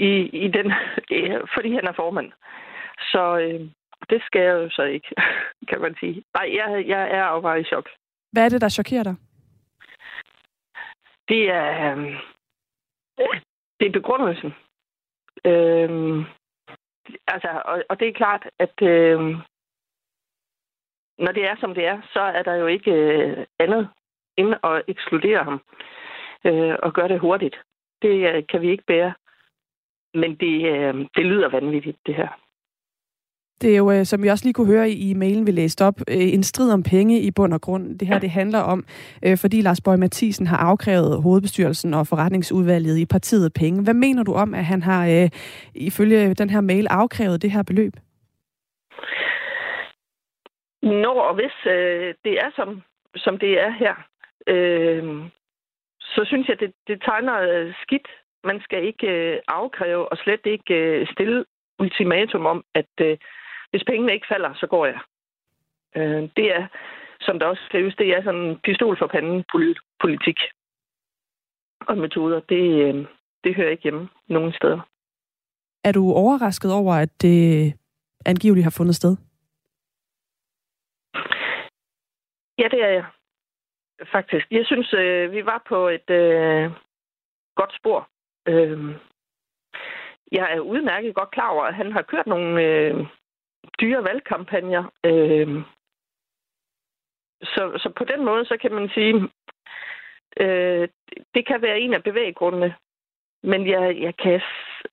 i, i den, fordi han er formand. Så øh, det skal jeg jo så ikke, kan man sige. Nej, jeg, jeg er jo bare i chok. Hvad er det, der chokerer dig? Det er, øh, det er begrundelsen. Øh, altså, og, og det er klart, at øh, når det er, som det er, så er der jo ikke øh, andet end at ekskludere ham øh, og gøre det hurtigt. Det øh, kan vi ikke bære. Men det, øh, det lyder vanvittigt, det her. Det er jo, øh, som vi også lige kunne høre i mailen, vi læste op, øh, en strid om penge i bund og grund. Det her det handler om, fordi Lars Bøge Mathisen har afkrævet hovedbestyrelsen og forretningsudvalget i partiet penge. Hvad mener du om, at han har ifølge den her mail afkrævet det her beløb? Når og hvis øh, det er, som, som det er her, øh, så synes jeg, det, det tegner øh, skidt. Man skal ikke øh, afkræve og slet ikke øh, stille ultimatum om, at øh, hvis pengene ikke falder, så går jeg. Øh, det er, som der også skrives, det er sådan en pistol for panden politik og metoder. Det, øh, det hører ikke hjemme nogen steder. Er du overrasket over, at det angiveligt har fundet sted? Ja, det er jeg. Faktisk. Jeg synes, øh, vi var på et øh, godt spor. Øh, jeg er udmærket godt klar over, at han har kørt nogle øh, dyre valgkampagner. Øh, så, så på den måde, så kan man sige, øh, det kan være en af bevæggrundene. Men jeg, jeg, kan,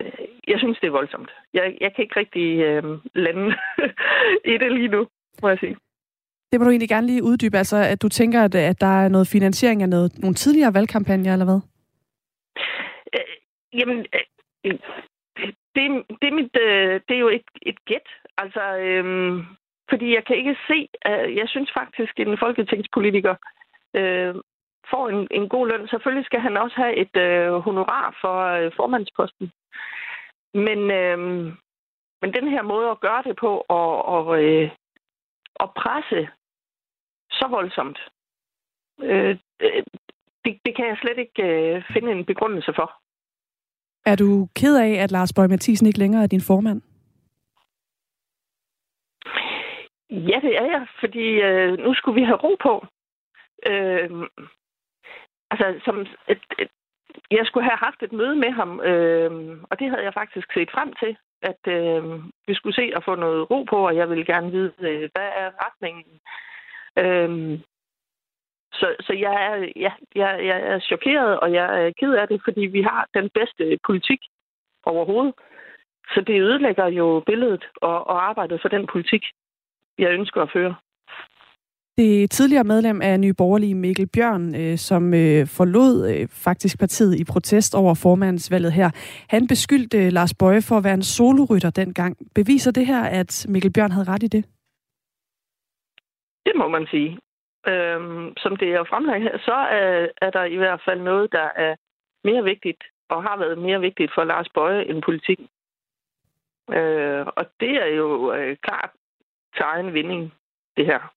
øh, jeg synes, det er voldsomt. Jeg, jeg kan ikke rigtig øh, lande i det lige nu, må jeg sige. Det må du egentlig gerne lige uddybe. Altså, at du tænker, at, at der er noget finansiering af noget, nogle tidligere valgkampagner, eller hvad? Jamen, øh, det, det, er mit, øh, det er jo et, et gæt. Altså, øhm, fordi jeg kan ikke se, at jeg synes faktisk, at en folketingspolitiker øh, får en, en god løn. Selvfølgelig skal han også have et øh, honorar for øh, formandsposten. Men, øh, men den her måde at gøre det på og, og, øh, og presse så voldsomt, øh, det, det kan jeg slet ikke øh, finde en begrundelse for. Er du ked af, at Lars Bøge Mathisen ikke længere er din formand? Ja, det er jeg, fordi øh, nu skulle vi have ro på. Øh, altså, som et, et, jeg skulle have haft et møde med ham, øh, og det havde jeg faktisk set frem til, at øh, vi skulle se at få noget ro på, og jeg ville gerne vide, øh, hvad er retningen. Øh, så, så jeg, er, ja, jeg, jeg er chokeret, og jeg er ked af det, fordi vi har den bedste politik overhovedet. Så det ødelægger jo billedet og, og arbejdet for den politik, jeg ønsker at føre. Det tidligere medlem af Nye Borgerlige, Mikkel Bjørn, øh, som øh, forlod øh, faktisk partiet i protest over formandsvalget her, han beskyldte øh, Lars Bøje for at være en solorytter dengang. Beviser det her, at Mikkel Bjørn havde ret i det? Det må man sige. Øhm, som det er fremlagt her, så er, er der i hvert fald noget, der er mere vigtigt, og har været mere vigtigt for Lars Bøje end politik. Øh, og det er jo øh, klart til egen vinding, det her.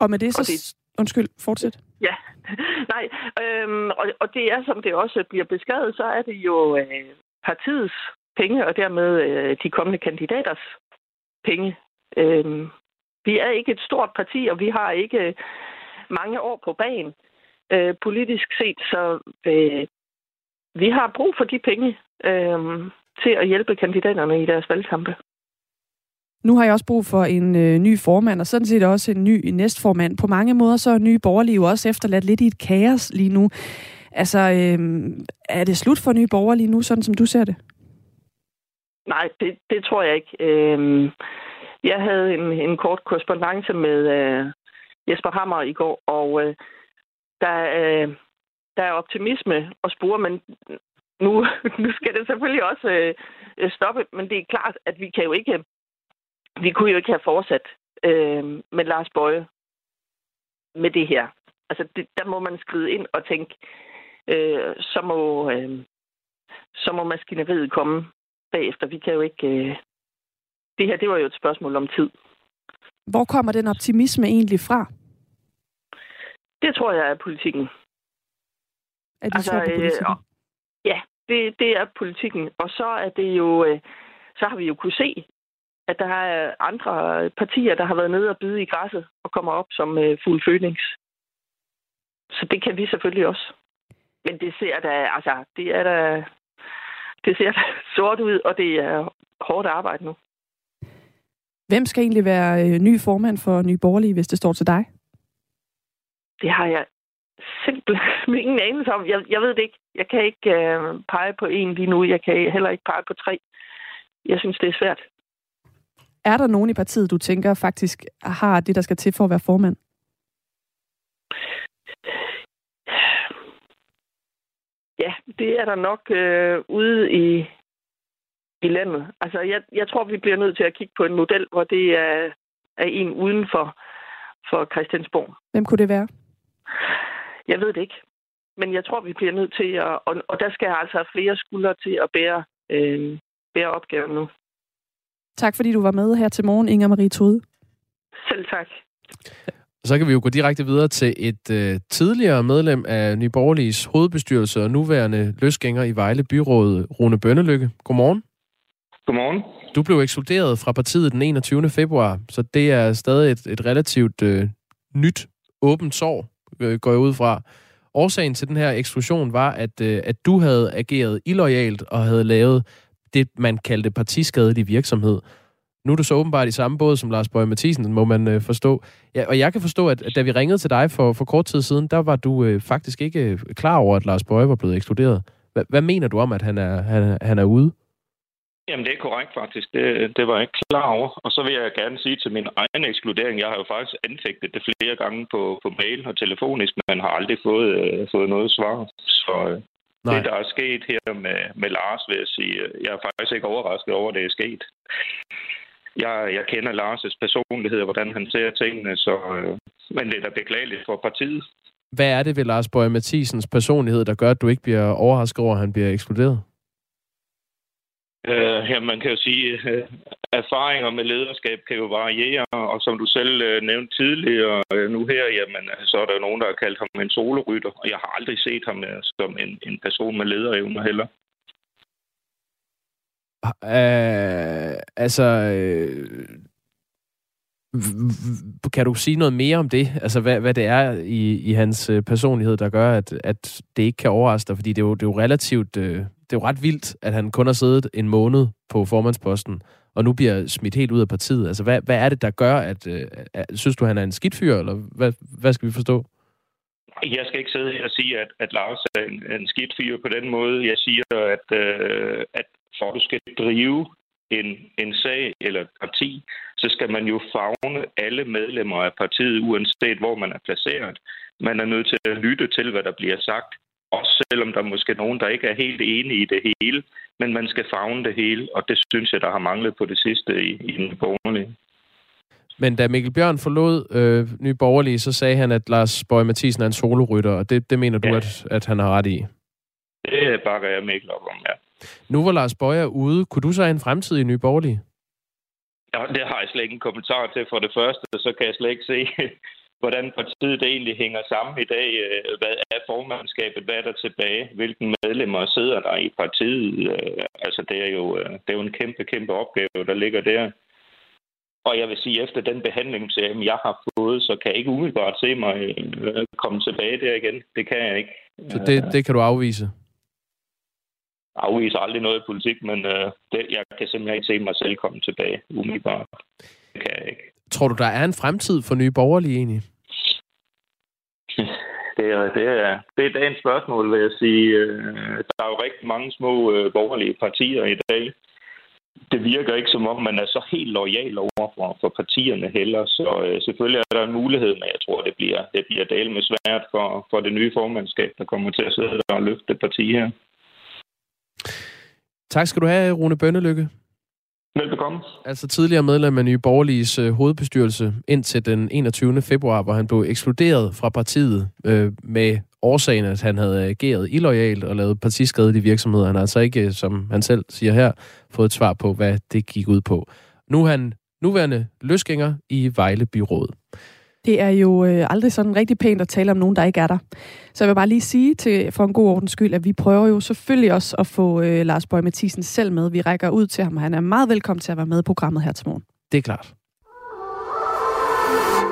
Og med det så... det, undskyld, fortsæt. Ja, nej. Øhm, og, og det er, som det også bliver beskrevet, så er det jo øh, partiets penge, og dermed øh, de kommende kandidaters penge. Øhm, vi er ikke et stort parti, og vi har ikke mange år på banen øh, politisk set, så øh, vi har brug for de penge øh, til at hjælpe kandidaterne i deres valgkampe. Nu har jeg også brug for en øh, ny formand, og sådan set også en ny næstformand. På mange måder så er nye borgerlige jo også efterladt lidt i et kaos lige nu. Altså, øh, er det slut for nye borgerlige nu, sådan som du ser det? Nej, det, det tror jeg ikke. Øh, jeg havde en, en kort korrespondence med øh, Jesper Hammer i går, og øh, der, øh, der er optimisme og spore, men nu, nu skal det selvfølgelig også øh, stoppe. Men det er klart, at vi kan jo ikke vi kunne jo ikke have fortsat øh, med Lars Bøje med det her. Altså, det, der må man skride ind og tænke, øh, så, må, øh, så må maskineriet komme bagefter. Vi kan jo ikke... Øh, det her, det var jo et spørgsmål om tid. Hvor kommer den optimisme egentlig fra? Det tror jeg er politikken. Er det altså, på politikken? Øh, ja, det, det er politikken. Og så er det jo... Øh, så har vi jo kunne se at der er andre partier, der har været nede og bide i græsset og kommer op som øh, fuld fønings. Så det kan vi selvfølgelig også. Men det ser da, altså, det er da, det ser da sort ud, og det er hårdt arbejde nu. Hvem skal egentlig være øh, ny formand for Nye Borgerlige, hvis det står til dig? Det har jeg simpelthen ingen anelse om. Jeg, jeg ved det ikke. Jeg kan ikke øh, pege på en lige nu. Jeg kan heller ikke pege på tre. Jeg synes, det er svært. Er der nogen i partiet, du tænker faktisk har det, der skal til for at være formand? Ja, det er der nok øh, ude i i landet. Altså, jeg, jeg tror, vi bliver nødt til at kigge på en model, hvor det er, er en uden for, for Christiansborg. Hvem kunne det være? Jeg ved det ikke. Men jeg tror, vi bliver nødt til at... Og, og der skal altså have flere skuldre til at bære, øh, bære opgaven nu. Tak fordi du var med her til morgen, Inger Marie Tode. Selv tak. Så kan vi jo gå direkte videre til et øh, tidligere medlem af Nyborgerliges hovedbestyrelse og nuværende løsgænger i Vejle Byråd, Rune Bønnelykke. Godmorgen. Godmorgen. Du blev ekskluderet fra partiet den 21. februar, så det er stadig et, et relativt øh, nyt, åbent sår, øh, går jeg ud fra. Årsagen til den her eksklusion var, at, øh, at du havde ageret illoyalt og havde lavet det, man kaldte partiskadelig virksomhed. Nu er du så åbenbart i samme båd som Lars Bøge Mathisen, må man øh, forstå. Ja, og jeg kan forstå, at, at da vi ringede til dig for, for kort tid siden, der var du øh, faktisk ikke øh, klar over, at Lars Bøge var blevet ekskluderet. H- hvad mener du om, at han er, han, han er ude? Jamen, det er korrekt faktisk. Det, det var jeg ikke klar over. Og så vil jeg gerne sige til min egen ekskludering, jeg har jo faktisk anfægtet det flere gange på, på mail og telefonisk, men har aldrig fået, øh, fået noget svar. Så øh, Nej. det, der er sket her med, med Lars, vil jeg sige, øh, jeg er faktisk ikke overrasket over, at det er sket. Jeg, jeg kender Lars' personlighed og hvordan han ser tingene, så, øh, men det er da beklageligt for partiet. Hvad er det ved Lars Bøge Mathisens personlighed, der gør, at du ikke bliver overrasket over, at han bliver ekskluderet? Uh, ja, man kan jo sige, uh, erfaringer med lederskab kan jo variere, og som du selv uh, nævnte tidligere, uh, nu her, jamen, så er der jo nogen, der har kaldt ham en solorytter, og jeg har aldrig set ham uh, som en, en person med lederevner heller. Uh, altså, uh, kan du sige noget mere om det? Altså, hvad, hvad det er i, i hans personlighed, der gør, at, at det ikke kan overraske dig? Fordi det er jo, det er jo relativt... Uh, det er jo ret vildt, at han kun har siddet en måned på formandsposten, og nu bliver smidt helt ud af partiet. Altså, hvad, hvad er det, der gør, at... Øh, synes du, han er en skidt fyr, eller hvad, hvad skal vi forstå? Jeg skal ikke sidde her og sige, at, at Lars er en, en skidt fyr på den måde. Jeg siger, at, øh, at for at du skal drive en, en sag eller et parti, så skal man jo fagne alle medlemmer af partiet, uanset hvor man er placeret. Man er nødt til at lytte til, hvad der bliver sagt. Også selvom der er måske nogen, der ikke er helt enige i det hele, men man skal fagne det hele, og det synes jeg, der har manglet på det sidste i, i den borgerlige. Men da Mikkel Bjørn forlod øh, Nye Borgerlige, så sagde han, at Lars Bøge Mathisen er en solorytter, og det, det mener du, ja. at, at han har ret i? Det bakker jeg Mikkel op om, ja. Nu hvor Lars Bøge er ude, kunne du så have en fremtid i Nye Borgerlige? Ja, det har jeg slet ikke en kommentar til. For det første, så kan jeg slet ikke se, hvordan partiet det egentlig hænger sammen i dag. Øh, hvad er formandskabet? Hvad er der tilbage? Hvilke medlemmer sidder der i partiet? Øh, altså, det er jo, øh, det er jo en kæmpe, kæmpe opgave, der ligger der. Og jeg vil sige, efter den behandling, som jeg har fået, så kan jeg ikke umiddelbart se mig komme tilbage der igen. Det kan jeg ikke. Så det, det kan du afvise? Jeg afviser aldrig noget i politik, men det, jeg kan simpelthen ikke se mig selv komme tilbage umiddelbart. Det kan jeg ikke. Tror du, der er en fremtid for nye borgerlige egentlig? Det er, det, er, det er dagens spørgsmål, vil jeg sige. Øh, der er jo rigtig mange små øh, borgerlige partier i dag. Det virker ikke som om, man er så helt lojal over for, for partierne heller. Så øh, selvfølgelig er der en mulighed, men jeg tror, det bliver, det bliver del med svært for, for det nye formandskab, der kommer til at sidde der og løfte parti her. Tak skal du have, Rune Bønnelykke. Velbekomme. Altså tidligere medlem af Nye Borgerliges øh, hovedbestyrelse indtil den 21. februar, hvor han blev ekskluderet fra partiet øh, med årsagen, at han havde ageret illoyalt og lavet partiskadelige virksomheder. Han har altså ikke, øh, som han selv siger her, fået et svar på, hvad det gik ud på. Nu er han nuværende løsgænger i Vejle Byråd. Det er jo øh, aldrig sådan rigtig pænt at tale om nogen, der ikke er der. Så jeg vil bare lige sige til, for en god ordens skyld, at vi prøver jo selvfølgelig også at få øh, Lars Bøge Mathisen selv med. Vi rækker ud til ham, og han er meget velkommen til at være med i programmet her til morgen. Det er klart.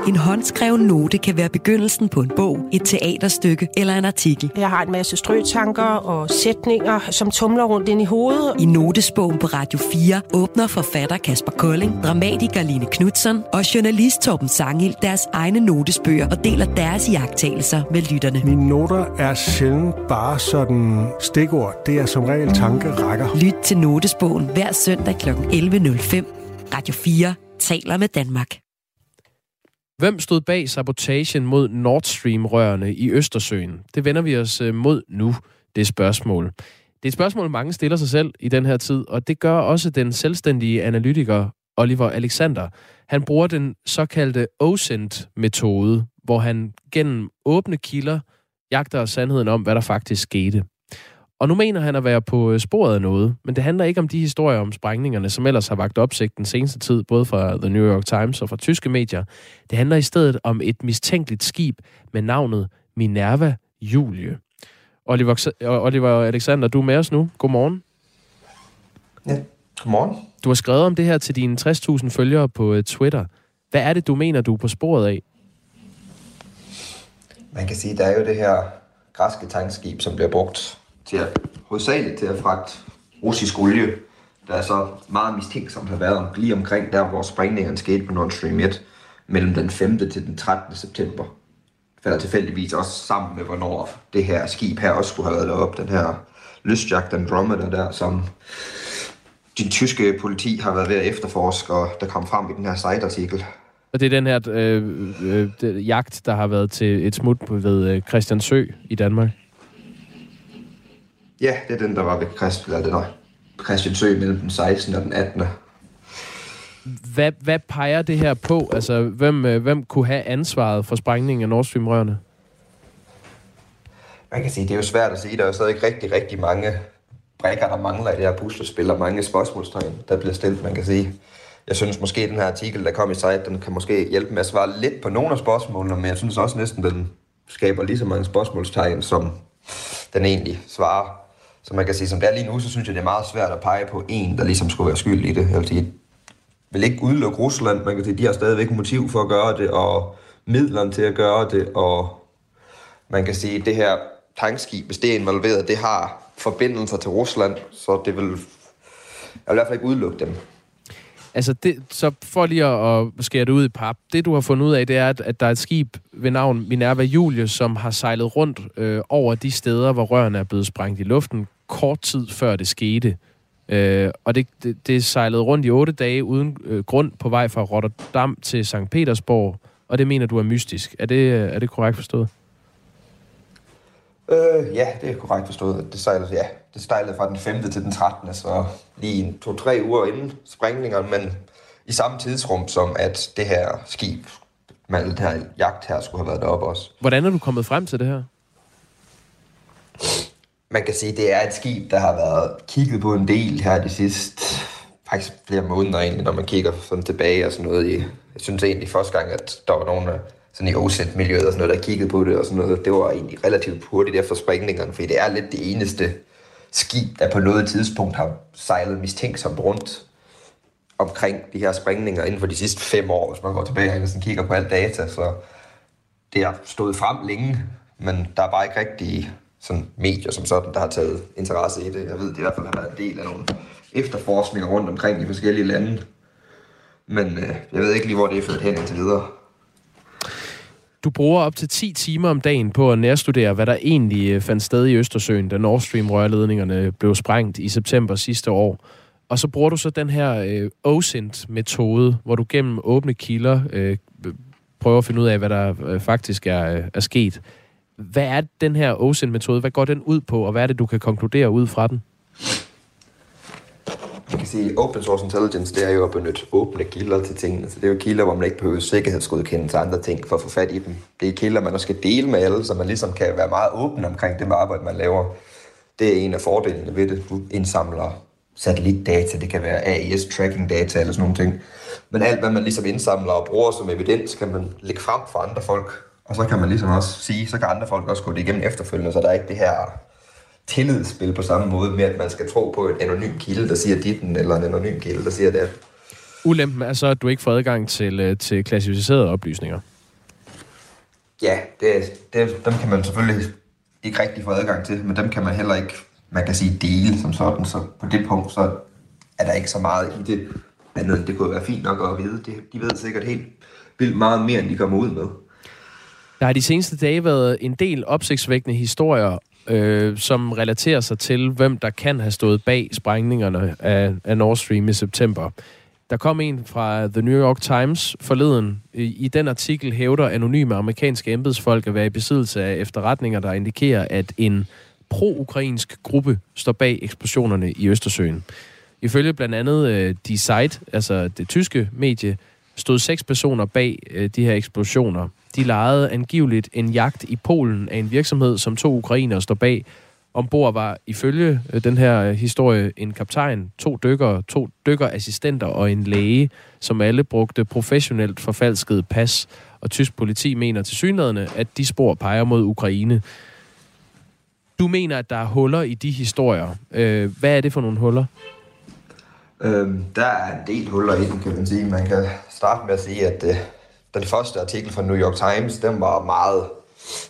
En håndskreven note kan være begyndelsen på en bog, et teaterstykke eller en artikel. Jeg har en masse strøtanker og sætninger, som tumler rundt ind i hovedet. I notesbogen på Radio 4 åbner forfatter Kasper Kolding, dramatiker Line Knudsen og journalist Torben Sangel deres egne notesbøger og deler deres jagttagelser med lytterne. Mine noter er sjældent bare sådan stikord. Det er som regel tankerækker. Lyt til notesbogen hver søndag kl. 11.05. Radio 4 taler med Danmark. Hvem stod bag sabotagen mod Nord Stream-rørene i Østersøen? Det vender vi os øh, mod nu, det spørgsmål. Det er et spørgsmål, mange stiller sig selv i den her tid, og det gør også den selvstændige analytiker Oliver Alexander. Han bruger den såkaldte OSINT-metode, hvor han gennem åbne kilder jagter sandheden om, hvad der faktisk skete. Og nu mener han at være på øh, sporet af noget, men det handler ikke om de historier om sprængningerne, som ellers har vagt opsigt den seneste tid, både fra The New York Times og fra tyske medier. Det handler i stedet om et mistænkeligt skib med navnet Minerva Julie. Oliver, Oliver Alexander, du er med os nu. Godmorgen. Ja, godmorgen. Du har skrevet om det her til dine 60.000 følgere på øh, Twitter. Hvad er det, du mener, du er på sporet af? Man kan sige, der er jo det her græske tankskib, som bliver brugt til at, hovedsageligt til at fragte russisk olie, der er så meget mistænksomt har været lige omkring der, hvor sprængningerne skete på Nord Stream 1, mellem den 5. til den 13. september. Falder tilfældigvis også sammen med, hvornår det her skib her også skulle have været deroppe, den her lystjagt Andromeda der, som de tyske politi har været ved at efterforske, og der kom frem i den her site-artikel. Og det er den her øh, øh, jagt, der har været til et smut ved øh, Christiansø i Danmark? Ja, det er den, der var ved Christ, eller den Christiansø mellem den 16. og den 18. Hvad, hvad peger det her på? Altså, hvem, øh, hvem kunne have ansvaret for sprængningen af Nord Stream-rørene? Man kan sige, det er jo svært at sige. Der er jo stadig rigtig, rigtig mange brækker, der mangler i det her puslespil, og mange spørgsmålstegn, der bliver stillet, man kan sige. Jeg synes måske, at den her artikel, der kom i site, den kan måske hjælpe med at svare lidt på nogle af spørgsmålene, men jeg synes også næsten, den skaber lige så mange spørgsmålstegn, som den egentlig svarer. Så man kan sige, som det er lige nu, så synes jeg, det er meget svært at pege på en, der ligesom skulle være skyld i det. Jeg vil, sige, vil ikke udelukke Rusland. Man kan sige, de har stadigvæk motiv for at gøre det, og midlerne til at gøre det, og man kan sige, det her tankskib, hvis det er involveret, det har forbindelser til Rusland, så det vil, jeg vil i hvert fald ikke udelukke dem. Altså, det, så for lige at, at skære det ud i pap, det du har fundet ud af, det er, at, at der er et skib ved navn Minerva Julie, som har sejlet rundt øh, over de steder, hvor rørene er blevet sprængt i luften, kort tid før det skete. Øh, og det, det, det sejlede rundt i otte dage uden øh, grund på vej fra Rotterdam til St. Petersborg, og det mener du er mystisk. Er det, er det korrekt forstået? Øh, ja, det er korrekt forstået. Det sejlede, ja, det sejlede fra den 5. til den 13. Så lige to-tre uger inden sprængningerne, men i samme tidsrum som at det her skib med den her jagt her skulle have været deroppe også. Hvordan er du kommet frem til det her? Man kan sige, det er et skib, der har været kigget på en del her de sidste faktisk flere måneder egentlig, når man kigger sådan tilbage og sådan noget. Jeg synes egentlig første gang, at der var nogen, sådan i OSET-miljøet og sådan noget, der kiggede på det og sådan noget. Det var egentlig relativt hurtigt efter sprængningerne, fordi det er lidt det eneste skib, der på noget tidspunkt har sejlet mistænksomt rundt omkring de her sprængninger inden for de sidste fem år, hvis man går tilbage og sådan kigger på alt data. Så det har stået frem længe, men der er bare ikke rigtig sådan medier som sådan, der har taget interesse i det. Jeg ved, det i hvert fald har været en del af nogle efterforskninger rundt omkring i forskellige lande. Men øh, jeg ved ikke lige, hvor det er ført hen indtil videre. Du bruger op til 10 timer om dagen på at nærstudere, hvad der egentlig øh, fandt sted i Østersøen, da Nord Stream-rørledningerne blev sprængt i september sidste år. Og så bruger du så den her øh, OSINT-metode, hvor du gennem åbne kilder øh, prøver at finde ud af, hvad der øh, faktisk er, øh, er sket. Hvad er den her OSINT-metode? Hvad går den ud på, og hvad er det, du kan konkludere ud fra den? Man kan sige, open source intelligence, det er jo at benytte åbne kilder til tingene. Så det er jo kilder, hvor man ikke behøver sikkerhedsgodkende til andre ting for at få fat i dem. Det er kilder, man også skal dele med alle, så man ligesom kan være meget åben omkring det arbejde, man laver. Det er en af fordelene ved det. Du indsamler satellitdata, det kan være AIS tracking data eller sådan nogle ting. Men alt, hvad man ligesom indsamler og bruger som evidens, kan man lægge frem for andre folk. Og så kan man ligesom også sige, så kan andre folk også gå det igennem efterfølgende, så der er ikke det her tillidsspil på samme måde med, at man skal tro på en anonym kilde, der siger ditten, eller en anonym kilde, der siger det. Ulempen er så, at du ikke får adgang til, øh, til klassificerede oplysninger. Ja, det, det, dem kan man selvfølgelig ikke rigtig få adgang til, men dem kan man heller ikke, man kan sige, dele som sådan. Så på det punkt, så er der ikke så meget i det. Men det kunne være fint nok at vide. De, de ved sikkert helt vildt meget mere, end de kommer ud med. Der har de seneste dage været en del opsigtsvækkende historier øh, som relaterer sig til, hvem der kan have stået bag sprængningerne af, af Nord Stream i september. Der kom en fra The New York Times forleden. I, I den artikel hævder anonyme amerikanske embedsfolk at være i besiddelse af efterretninger, der indikerer, at en pro-ukrainsk gruppe står bag eksplosionerne i Østersøen. Ifølge blandt andet øh, Die Zeit, altså det tyske medie, stod seks personer bag øh, de her eksplosioner. De lejede angiveligt en jagt i Polen af en virksomhed, som to ukrainere står bag. Ombord var ifølge øh, den her øh, historie en kaptajn, to dykkere, to dykkerassistenter og en læge, som alle brugte professionelt forfalskede pas. Og tysk politi mener til synlædende, at de spor peger mod Ukraine. Du mener, at der er huller i de historier. Øh, hvad er det for nogle huller? Øhm, der er en del huller i den, kan man sige. Man kan starte med at sige, at øh, den første artikel fra New York Times, den var meget...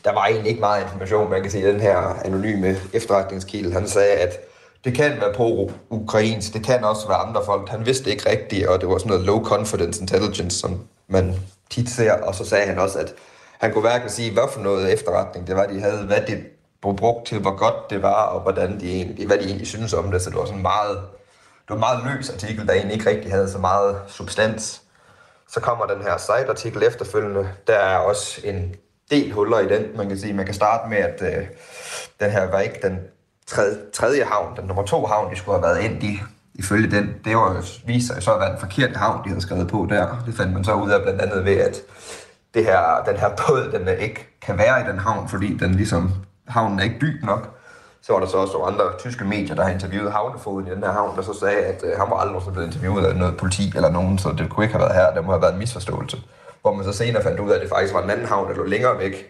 Der var egentlig ikke meget information, man kan sige. Den her anonyme efterretningskilde, han sagde, at det kan være på ukrainsk, det kan også være andre folk. Han vidste ikke rigtigt, og det var sådan noget low confidence intelligence, som man tit ser. Og så sagde han også, at han kunne hverken sige, hvad for noget efterretning det var, de havde, hvad det blev brugt til, hvor godt det var, og hvordan de egentlig, hvad de egentlig synes om det. Så det var sådan meget det var en meget løs artikel, der egentlig ikke rigtig havde så meget substans. Så kommer den her site-artikel efterfølgende. Der er også en del huller i den. Man kan sige, man kan starte med, at øh, den her var ikke den tredje, tredje havn, den nummer to havn, de skulle have været ind i, ifølge den. Det var viser sig så at være den forkerte havn, de havde skrevet på der. Det fandt man så ud af blandt andet ved, at det her, den her båd, den ikke kan være i den havn, fordi den ligesom, havnen er ikke dyb nok. Så var der så også nogle andre tyske medier, der har interviewet havnefoden i den her havn, der så sagde, at øh, han var aldrig blevet interviewet af noget politi eller nogen, så det kunne ikke have været her. Det må have været en misforståelse. Hvor man så senere fandt ud af, at det faktisk var en anden havn, der lå længere væk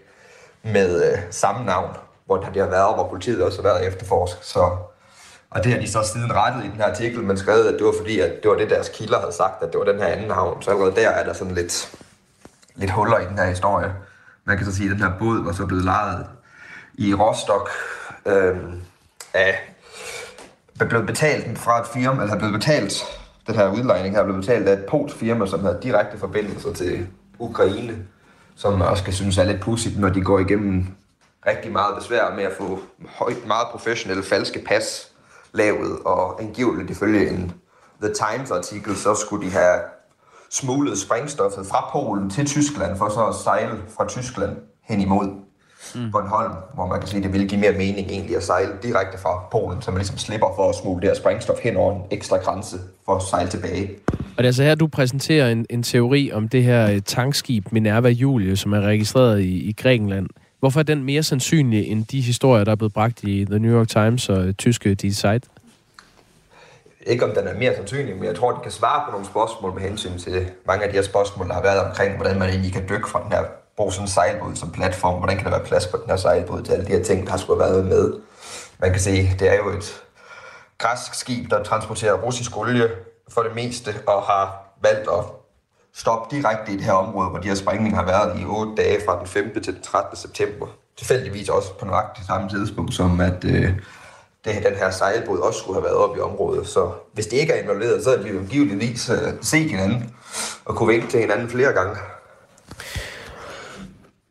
med øh, samme navn, hvor det har været, hvor politiet også har været efterforsk. Så, og det har de så siden rettet i den her artikel, men skrev, at det var fordi, at det var det, deres kilder havde sagt, at det var den her anden havn. Så allerede der er der sådan lidt, lidt huller i den her historie. Man kan så sige, at den her båd var så blevet lejet i Rostock øh, af blevet betalt fra et firma, eller blevet betalt, den her udlejning her, blevet betalt af et polsk firma, som havde direkte forbindelser til Ukraine, som man også kan synes er lidt pudsigt, når de går igennem rigtig meget besvær med at få højt, meget professionelle falske pas lavet, og angiveligt ifølge en The Times-artikel, så skulle de have smuglet sprængstoffet fra Polen til Tyskland, for så at sejle fra Tyskland hen imod mm. Bornholm, hvor man kan sige, at det ville give mere mening egentlig at sejle direkte fra Polen, så man ligesom slipper for at smugle det her sprængstof hen over en ekstra grænse for at sejle tilbage. Og det er altså her, du præsenterer en, en teori om det her øh, tankskib Minerva Julie, som er registreret i, i Grækenland. Hvorfor er den mere sandsynlig end de historier, der er blevet bragt i The New York Times og tyske Die Zeit? Ikke om den er mere sandsynlig, men jeg tror, den kan svare på nogle spørgsmål med hensyn til mange af de her spørgsmål, der har været omkring, hvordan man egentlig kan dykke fra den her bruge sådan en sejlbåd som platform. Hvordan kan der være plads på den her sejlbåd til alle de her ting, der har skulle have været med? Man kan se, det er jo et græsk skib, der transporterer russisk olie for det meste, og har valgt at stoppe direkte i det her område, hvor de her sprængninger har været i 8 dage fra den 5. til den 13. september. Tilfældigvis også på nøjagtigt samme tidspunkt, som at øh, det, den her sejlbåd også skulle have været oppe i området. Så hvis det ikke er involveret, så er vi jo givetvis øh, set hinanden og kunne vinke til hinanden flere gange.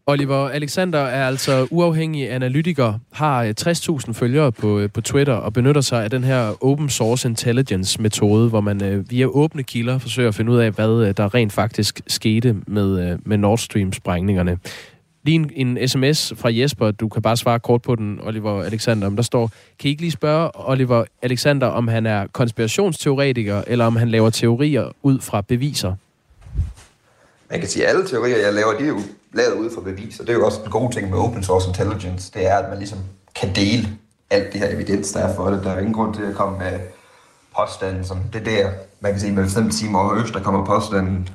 Oliver Alexander er altså uafhængig analytiker, har øh, 60.000 følgere på, øh, på Twitter og benytter sig af den her open source intelligence metode, hvor man øh, via åbne kilder forsøger at finde ud af, hvad øh, der rent faktisk skete med, med Nord Stream sprængningerne. Lige en, en sms fra Jesper, du kan bare svare kort på den, Oliver Alexander. om Der står, kan I ikke lige spørge Oliver Alexander, om han er konspirationsteoretiker, eller om han laver teorier ud fra beviser? Man kan sige, at alle teorier, jeg laver, de er jo lavet ud for bevis, og det er jo også en god ting med open source intelligence, det er, at man ligesom kan dele alt det her evidens, der er for det. Der er ingen grund til at komme med påstanden, som det der, man kan sige med eksempel Simon Øst, der kommer påstanden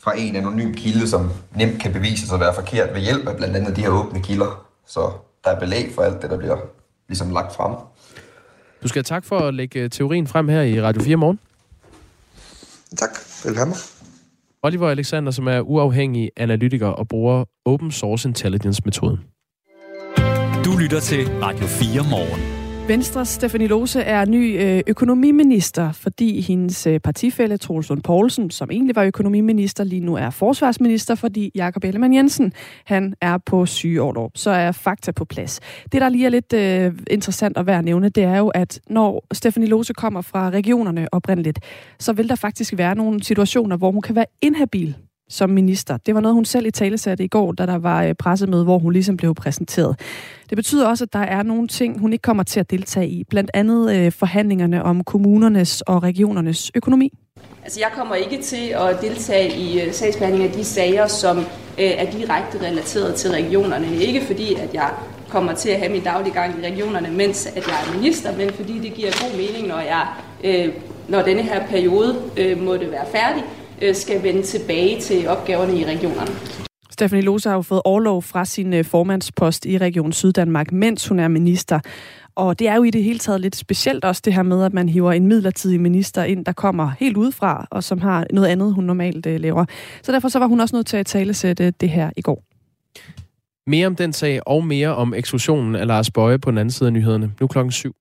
fra en anonym kilde, som nemt kan bevise sig at være forkert ved hjælp af blandt andet de her åbne kilder. Så der er belæg for alt det, der bliver ligesom lagt frem. Du skal have tak for at lægge teorien frem her i Radio 4 morgen. Tak. Velkommen. Oliver Alexander, som er uafhængig analytiker og bruger open source intelligence-metoden. Du lytter til Radio 4 morgen. Venstres Stefanie Lose er ny øh, økonomiminister, fordi hendes øh, partifælle Troels Lund Poulsen, som egentlig var økonomiminister, lige nu er forsvarsminister, fordi Jakob Ellemann Jensen, han er på sygeårlov. Så er fakta på plads. Det, der lige er lidt øh, interessant at være at nævne, det er jo, at når Stefanie Lose kommer fra regionerne oprindeligt, så vil der faktisk være nogle situationer, hvor hun kan være inhabil som minister. Det var noget, hun selv i tale satte i går, da der var øh, pressemøde, hvor hun ligesom blev præsenteret. Det betyder også, at der er nogle ting, hun ikke kommer til at deltage i. Blandt andet øh, forhandlingerne om kommunernes og regionernes økonomi. Altså, jeg kommer ikke til at deltage i uh, sagsbehandling af de sager, som øh, er direkte relateret til regionerne. Ikke fordi, at jeg kommer til at have min daglige gang i regionerne, mens at jeg er minister, men fordi det giver god mening, når jeg, når denne her periode øh, måtte være færdig, skal vende tilbage til opgaverne i regionerne. Stephanie Lose har jo fået overlov fra sin formandspost i Region Syddanmark, mens hun er minister. Og det er jo i det hele taget lidt specielt også det her med, at man hiver en midlertidig minister ind, der kommer helt udefra, og som har noget andet, hun normalt uh, laver. Så derfor så var hun også nødt til at talesætte det her i går. Mere om den sag og mere om eksklusionen af Lars Bøje på den anden side af nyhederne. Nu klokken syv.